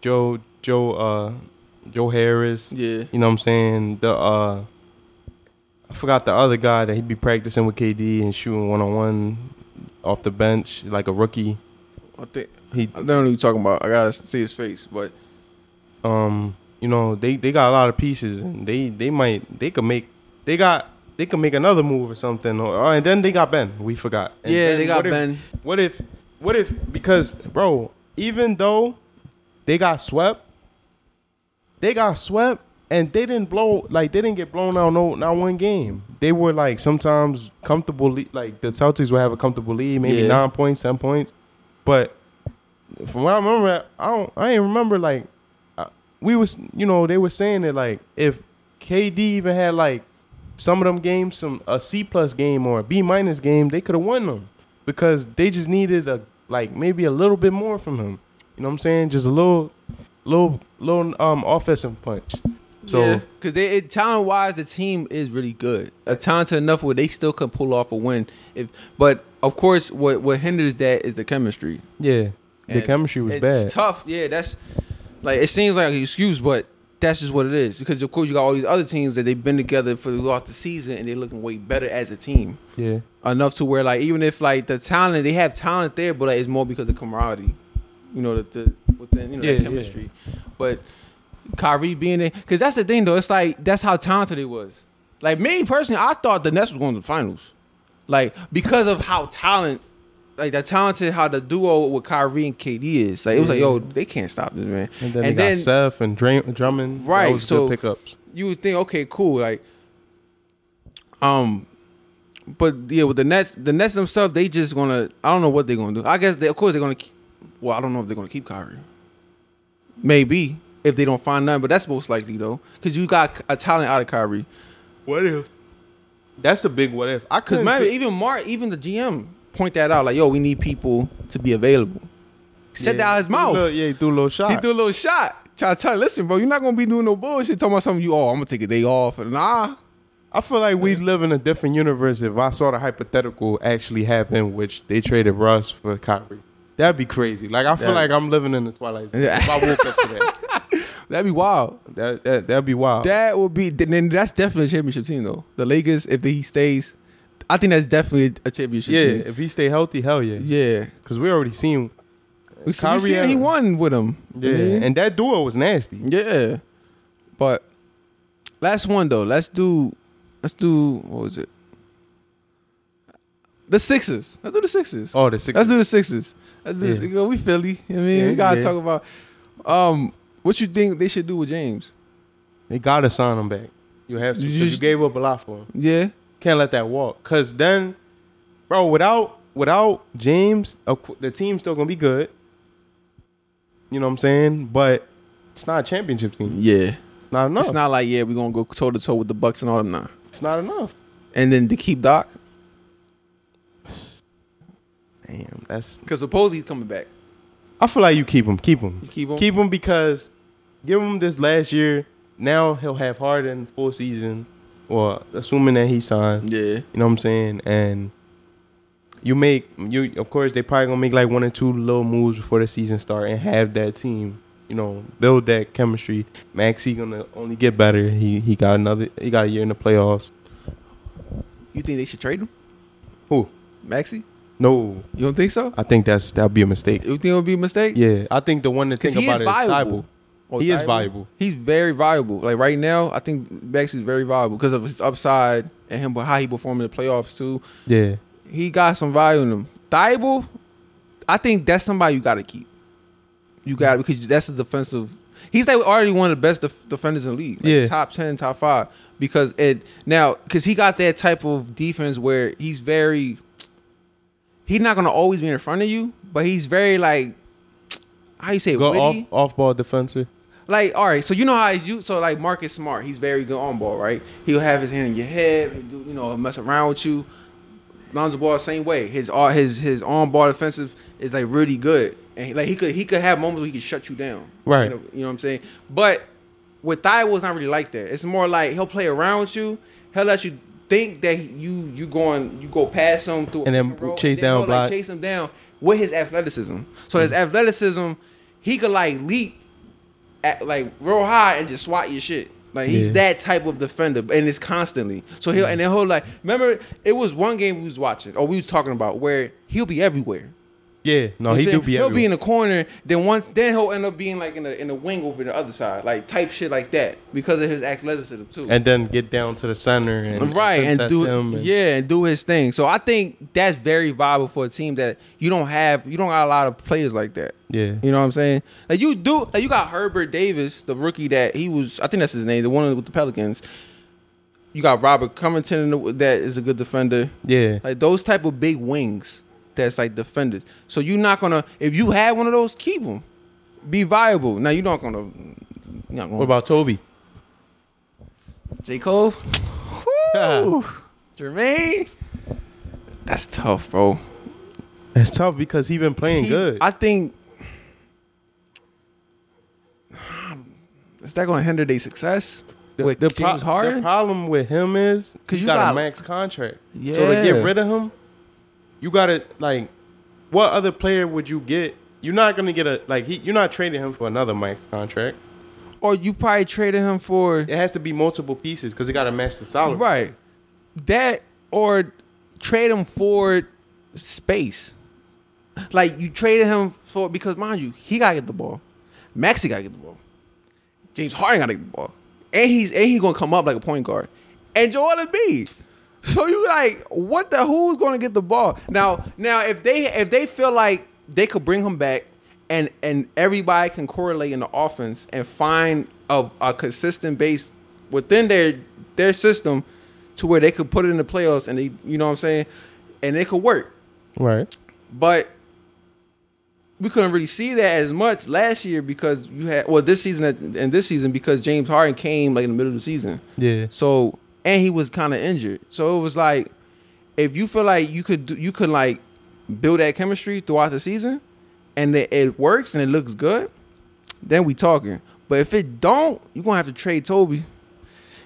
Joe, Joe, uh, Joe Harris. yeah. You know what I'm saying? The uh, I forgot the other guy that he'd be practicing with KD and shooting one on one off the bench like a rookie. I think He I don't know what you're talking about. I gotta see his face, but um you know they they got a lot of pieces and they they might they could make they got they could make another move or something or, oh, and then they got Ben we forgot And yeah, then they got what if- Ben. what if what if because bro even though they got swept they got swept and they didn't blow like they didn't get blown out no not one game. They were like sometimes comfortable le- like the Celtics would have a comfortable lead maybe Yeah. nine points ten points. But from what I remember I don't I ain't remember like we was you know they were saying that like if KD even had like some of them games some a C plus game or a B minus game they could have won them. Because they just needed a like maybe a little bit more from him. You know what I'm saying? Just a little little little um offensive punch so because they it, talent wise, the team is really good. Uh, talented enough where they still can pull off a win. If but of course, what what hinders that is the chemistry. yeah the chemistry was it's bad tough. Yeah, that's like it seems like an excuse, but that's just what it is. Because of course you got all these other teams that they've been together for throughout the season and they're looking way better as a team. yeah Enough to where like even if like the talent they have talent there, but like, it's more because of camaraderie. You know the, the within you know Yeah, the yeah. chemistry. But Kyrie being there, because that's the thing though. It's like that's how talented it was. Like me personally, I thought the Nets was going to the finals, like because of how talent, like that talented how the duo with Kyrie and KD is. Like it was like, yo, they can't stop this man. and then And they then- got Seth and Drummond Right, so- pickups you would think, okay, cool, like, um, but yeah, with the Nets, the Nets themselves, they just gonna, I don't know what they're gonna do. I guess they, of course, they're gonna. Keep, well, I don't know if they're gonna keep Kyrie. Maybe if they don't find none, but that's most likely though, because you got a talent out of Kyrie. what if that's a big what if I couldn't man, say- even Mark, even the GM point that out, like, yo, we need people to be available. Set that out his mouth. little- yeah he threw a little shot He threw a little shot. Try to tell, listen, bro, you're not gonna be doing no bullshit. Talking about something you, oh, I'm gonna take a day off. And nah, I feel like we live in a different universe if I saw the hypothetical actually happen, which they traded Russ for Kyrie. That'd be crazy. Like I feel Yeah. like I'm living in the twilight zone. Yeah. If I woke up to that, that'd be wild. that, that that'd be wild. That would be then that's definitely a championship team though. The Lakers, if he stays, I think that's definitely a championship yeah, team. if he stay healthy, hell yeah. Yeah. Because we already seen. We, we Kyrie seen he won with him. Yeah, Mhm. and that duo was nasty. yeah. But Last one though. Let's do. Let's do. What was it? The Sixers. Let's do the Sixers. Oh, the six. Let's do the Sixers. Let's do. Yeah. You know, we Philly. I mean, Yeah, we gotta yeah. talk about. Um, what you think they should do with James? They gotta sign him back. You have to. You 'cause You, just- gave up a lot for him. Yeah. Can't let that walk. Cause then, bro, without without James, the team's still gonna be good. You know what I'm saying? But it's not a championship team. Yeah. It's not enough. It's not like yeah, we're gonna go toe to toe with the Bucks and all them now. It's not enough. And then to keep Doc, Damn, that's. because supposedly he's coming back. I feel like you keep him. Keep him. You keep him. Keep him because give him this last year. Now he'll have Harden full season, or assuming that he signed. Yeah. You know what I'm saying? And you make you of course they probably gonna make like one or two little moves before the season start and have that team, you know, build that chemistry. Maxey gonna only get better. He he got another he got a year in the playoffs. You think they should trade him, Who? Maxey? No. You don't think so? I think that's that'll be a mistake. You think it would be a mistake? Yeah. I think the one to think about is viable. Thybulle. He is valuable. He's very valuable. Like right now, I think Max is very valuable because of his upside and him but how he performed in the playoffs too. Yeah. He got some value in him. Thybulle, I think that's somebody you got to keep. You got because that's a defensive. He's like already one of the best def- defenders in the league. Like Yeah. top ten, top five. Because it now because he got that type of defense where he's very. He's not gonna always be in front of you, but he's very like. How you say Go off off ball defensive. Like, all right, so you know how he's you so like Marcus Smart, he's very good on ball, right? He'll have his hand in your head, he'll do, you know, mess around with you. Lonzo Ball same way. His all his his on ball defensive is like really good, and he, like he could he could have moments where he could shut you down, Right. You know, you know what I'm saying? But with Thybulle, it's not really like that. It's more like he'll play around with you. He'll let you think that you you going you go past him through And then chase and down block. like chase him down with his athleticism. So Mm. his athleticism, he could like leap at like real high and just swat your shit. Like he's Yeah. that type of defender, and it's constantly. So he'll and then he'll like remember it was one game we was watching or we was talking about where he'll be everywhere. Yeah. No, he do be He'll be in the corner. Then once then he'll end up being like in the in the wing over the other side, like type shit like that because of his athleticism too. and then get down to the center and right and do him and- yeah and do his thing. So I think that's very viable for a team that you don't have. You don't got a lot of players like that. yeah. You know what I'm saying? Like you do, like you got Herbert Davis, the rookie that he was. I think that's his name, the one with the Pelicans. You got Robert Covington that is a good defender. Yeah. Like those type of big wings that's like defenders. So you're not gonna if you have one of those, keep them. Be viable. Now you're not gonna. You're not gonna What about Toby? J Cole? Woo! Jermaine. That's tough, bro. It's tough because he been playing He- good. I think is that going to hinder their success The- with the, pro- Harden? the problem with him is because you got, got- a max contract. Yeah. So to get rid of him, you got to like, what other player would you get? You're not gonna get a like he. You're not trading him for another max contract. or you probably traded him for It has to be multiple pieces because he got to match the salary. right that, or trade him for space. Like you traded him for because mind you, he gotta get the ball. Maxey gotta get the ball. James Harden gotta get the ball, and he's and he's gonna come up like a point guard, and Joel Embiid. So you like what the who's gonna get the ball now? Now if they if they feel like they could bring him back and and everybody can correlate in the offense and find a, a consistent base within their their system to where they could put it in the playoffs and they you know what I'm saying and it could work. Right. But we couldn't really see that as much last year because you had well this season and this season because James Harden came like in the middle of the season. Yeah. So and he was kind of injured. So it was like if you feel like you could do, you could like build that chemistry throughout the season and it, it works and it looks good, then we talking. But if it don't, you're gonna have to trade Toby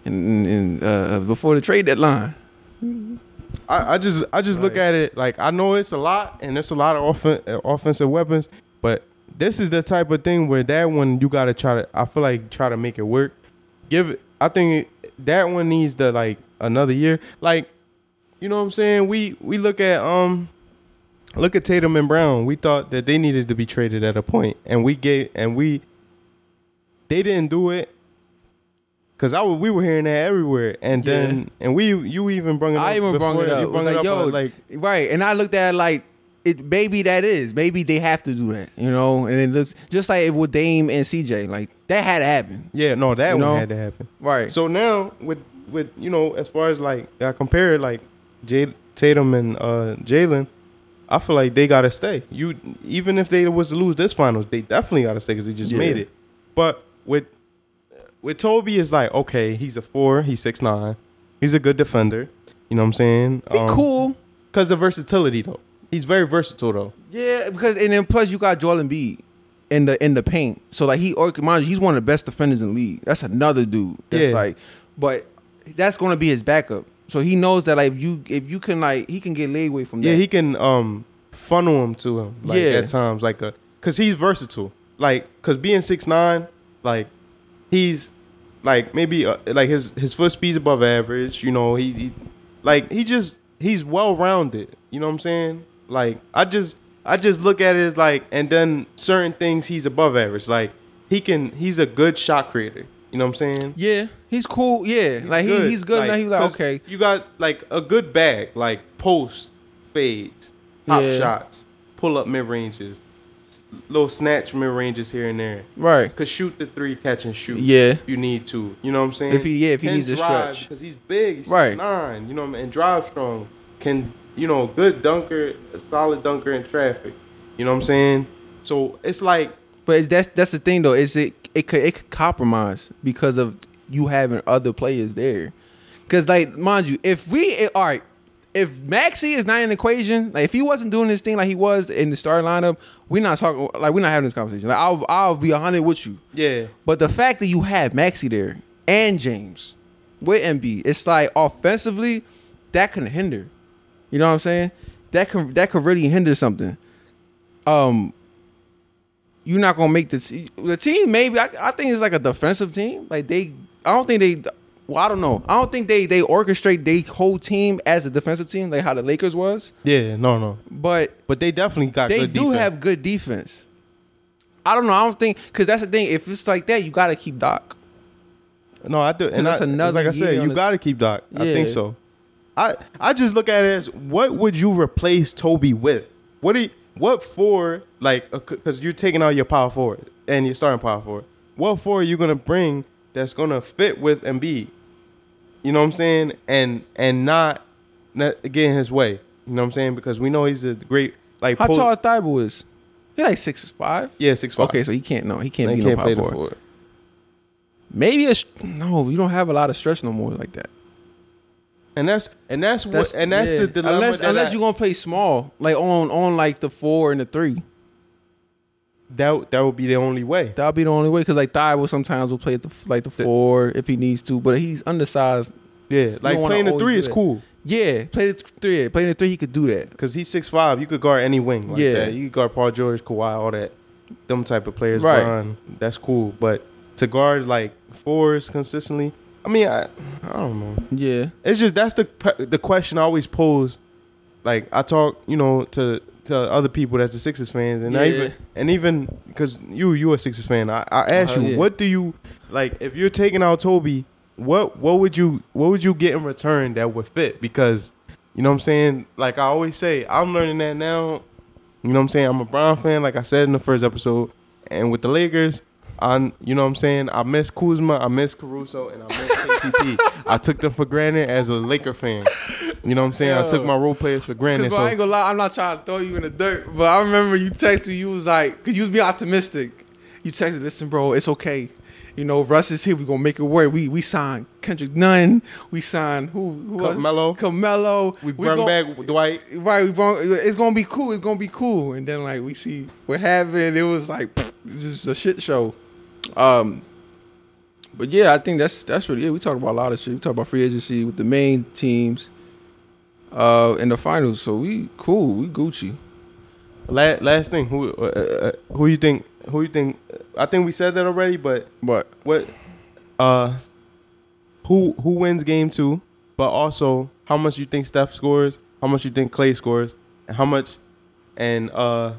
and, and uh, before the trade deadline. I, I just I just look at it like I know it's a lot and it's a lot of offen- uh, offensive weapons, but this is the type of thing where that one you gotta try to. I feel like try to make it work. Give it. I think that one needs to like another year. Like you know what I'm saying. We we look at um look at Tatum and Brown. We thought that they needed to be traded at a point, and we gave and we they didn't do it. Cause I was, we were hearing that everywhere, and then Yeah. and we you even brought it up. I even brought it up. You brung it like, up. Yo, like right, and I looked at it like it. Maybe that is. Maybe they have to do that. You know, and it looks just like it with Dame and CJ. Like that had to happen. yeah, no, that You one know? had to happen. Right. So now with with you know as far as like I compare it like Jay, Tatum and uh, Jaylen, I feel like they gotta stay. You even if they was to lose this finals, they definitely gotta stay because they just Yeah. made it. But with with Toby is like okay, he's a four, he's six nine, he's a good defender. You know what I'm saying? he cool. because of versatility though. He's very versatile though. Yeah, because and then plus you got Joel Embiid in the in the paint. So like he or mind you, he's one of the best defenders in the league. That's another dude. That's Yeah. like, but that's gonna be his backup. So he knows that like if you if you can like he can get leeway from that. Yeah, he can um funnel him to him like Yeah. at times like a cuz he's versatile. Like cuz being six nine, like he's like maybe uh, like his his foot speed's above average, you know, he, he like he just he's well-rounded, you know what I'm saying? Like I just I just look at it as like and then certain things he's above average. Like he can he's a good shot creator. You know what I'm saying? yeah, he's cool. Yeah, like he, he's good. now he's like okay, You got like a good bag, like post fades, pop Yeah. shots, pull up mid ranges, little snatch mid ranges here and there. right. Could shoot the three, catch and shoot. Yeah, you need to. You know what I'm saying? If he- yeah, if he Can needs to drive, stretch. because he's big, he's Right. nine. You know, what I mean? and drive strong. Can you know good dunker, a solid dunker in traffic. You know what I'm saying? So it's like but it's, that's that's the thing though. Is it it could it could compromise because of you having other players there. Because like mind you, if we eh, all right, if Maxey is not in the equation, like if he wasn't doing this thing like he was in the starting lineup, we're not talking like we're not having this conversation. Like I'll I'll be hundred with you. yeah, But the fact that you have Maxey there and James with Embiid, it's like offensively that can hinder. You know what I'm saying? That can that could really hinder something. Um, you're not gonna make the te- the team. Maybe I, I think it's like a defensive team. Like they, I don't think they. Well, I don't know. I don't think they they orchestrate their whole team as a defensive team, like how the Lakers was. yeah, no, no. But But they definitely got. they do defense. have good defense. I don't know. I don't think because that's the thing. If it's like that, you got to keep Doc. No, I do, and that's I, another like I said, you got to keep Doc. I think so. I I just look at it as what would you replace Toby with? What do you, what for? Like, uh, because you're taking out your power forward and you're starting power forward. What for are you gonna bring that's gonna fit with Embiid? You know what I'm saying? And and not not get in his way. You know what I'm saying? Because we know he's a great like. How post- tall Thybulle is? He like six five. Yeah, six five. Okay, so he can't. No, he can't be can't no power forward. forward. Maybe a no. You don't have a lot of stretch no more like that. And that's and that's, what and that's yeah. the dilemma. Unless unless I- you're gonna play small, like on on like the four and the three. that that would be the only way. That would be the only way. Because like Thybulle sometimes will play at the like the four if he needs to, but he's undersized. Yeah, like playing the three is cool Yeah, play the three. Yeah, playing the three, he could do that. because he's six five. You could guard any wing like Yeah. that. You could guard Paul George, Kawhi, all that. Them type of players, Right. That's cool. But to guard like fours consistently, I mean, I I don't know. Yeah, It's just that's the the question I always pose. Like I talk, you know, to to other people that's the Sixers fans, and I even and even because you you a Sixers fan, I, I ask Oh, you, yeah. what do you like if you're taking out Toby? What what would you what would you get in return that would fit? Because you know what I'm saying. Like I always say, I'm learning that now. You know what I'm saying. I'm a Bron fan, like I said in the first episode, and with the Lakers. I, you know what I'm saying? I miss Kuzma, I miss Caruso, and I miss KCP. I took them for granted as a Laker fan. You know what I'm saying? I took my role players for granted. Bro, I ain't gonna lie, I'm not trying to throw you in the dirt, but I remember you texted me. You was like, cause you was being optimistic. You texted, listen, bro, it's okay. You know, Russ is here. We gonna make it work. We we signed Kendrick Nunn. We signed who? who? Carmelo. Carmelo. we brought gon- back Dwight. Right, we brought, it's gonna be cool. It's gonna be cool. And then like we see what happened. It was like just a shit show. Um, but yeah, I think that's that's really it. We talked about a lot of shit. We talked about free agency with the main teams. Uh, in the finals, so we cool. We Gucci. Last, last thing, who uh, uh, who you think? Who you think? I think we said that already, but But what? Uh, who who wins game two? But also, how much you think Steph scores? How much you think Clay scores? And how much? And uh,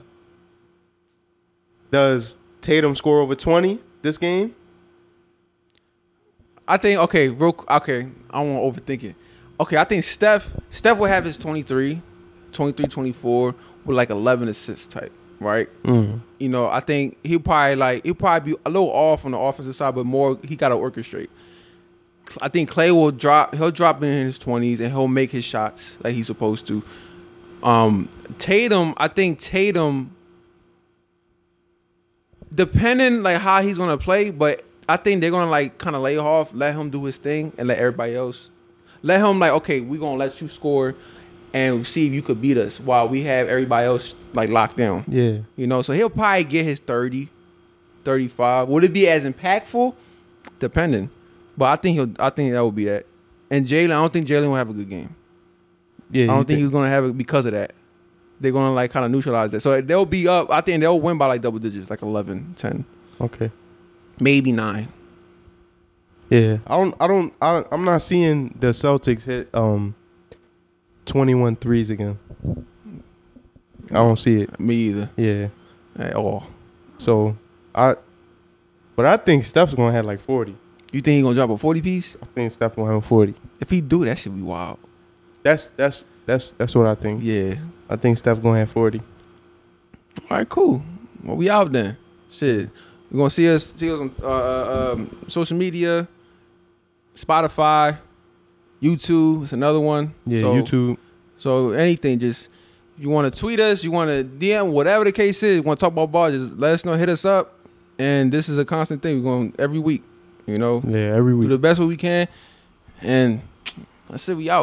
does Tatum score over twenty this game? I think okay, real okay. I don't want to overthink it. Okay, I think Steph Steph will have his 23, 23, 24 with like 11 assists type, right? Mm. You know, I think he'll probably like he'll probably be a little off on the offensive side, but more he got to orchestrate. I think Clay will drop. He'll drop in his 20s and he'll make his shots like he's supposed to. Um, Tatum, I think Tatum, depending like how he's gonna play, but I think they're gonna like kind of lay off, let him do his thing, and let everybody else, let him like okay, we're gonna let you score, and see if you could beat us while we have everybody else like locked down. Yeah. You know, so he'll probably get his 30, 35. Would it be as impactful? Depending. But I think he'll I think that would be that. And Jaylen, I don't think Jaylen will have a good game. Yeah. I don't you think he's gonna have it because of that. They're gonna like kind of neutralize that. So they'll be up. I think they'll win by like double digits, like 11, 10, Okay. maybe nine. Yeah. I don't. I don't. I, I'm not seeing the Celtics hit um 21 threes again. I don't see it. Me either Yeah. at all. So I. But I think Steph's gonna have like 40. You think he gonna drop a 40 piece? I think Steph gonna have 40. If he do, that should be wild. That's that's that's that's what I think. Yeah. I think Steph gonna have 40. All right, cool. Well, we out then. Shit, you gonna see us see us on uh, uh, um, social media, Spotify, YouTube. It's another one. Yeah. So- YouTube. So anything, just you want to tweet us, you want to DM, whatever the case is, you want to talk about ball, just let us know. Hit us up, and this is a constant thing. We're going every week. You know, Yeah. Every week. do the best we can, and that's it. We out.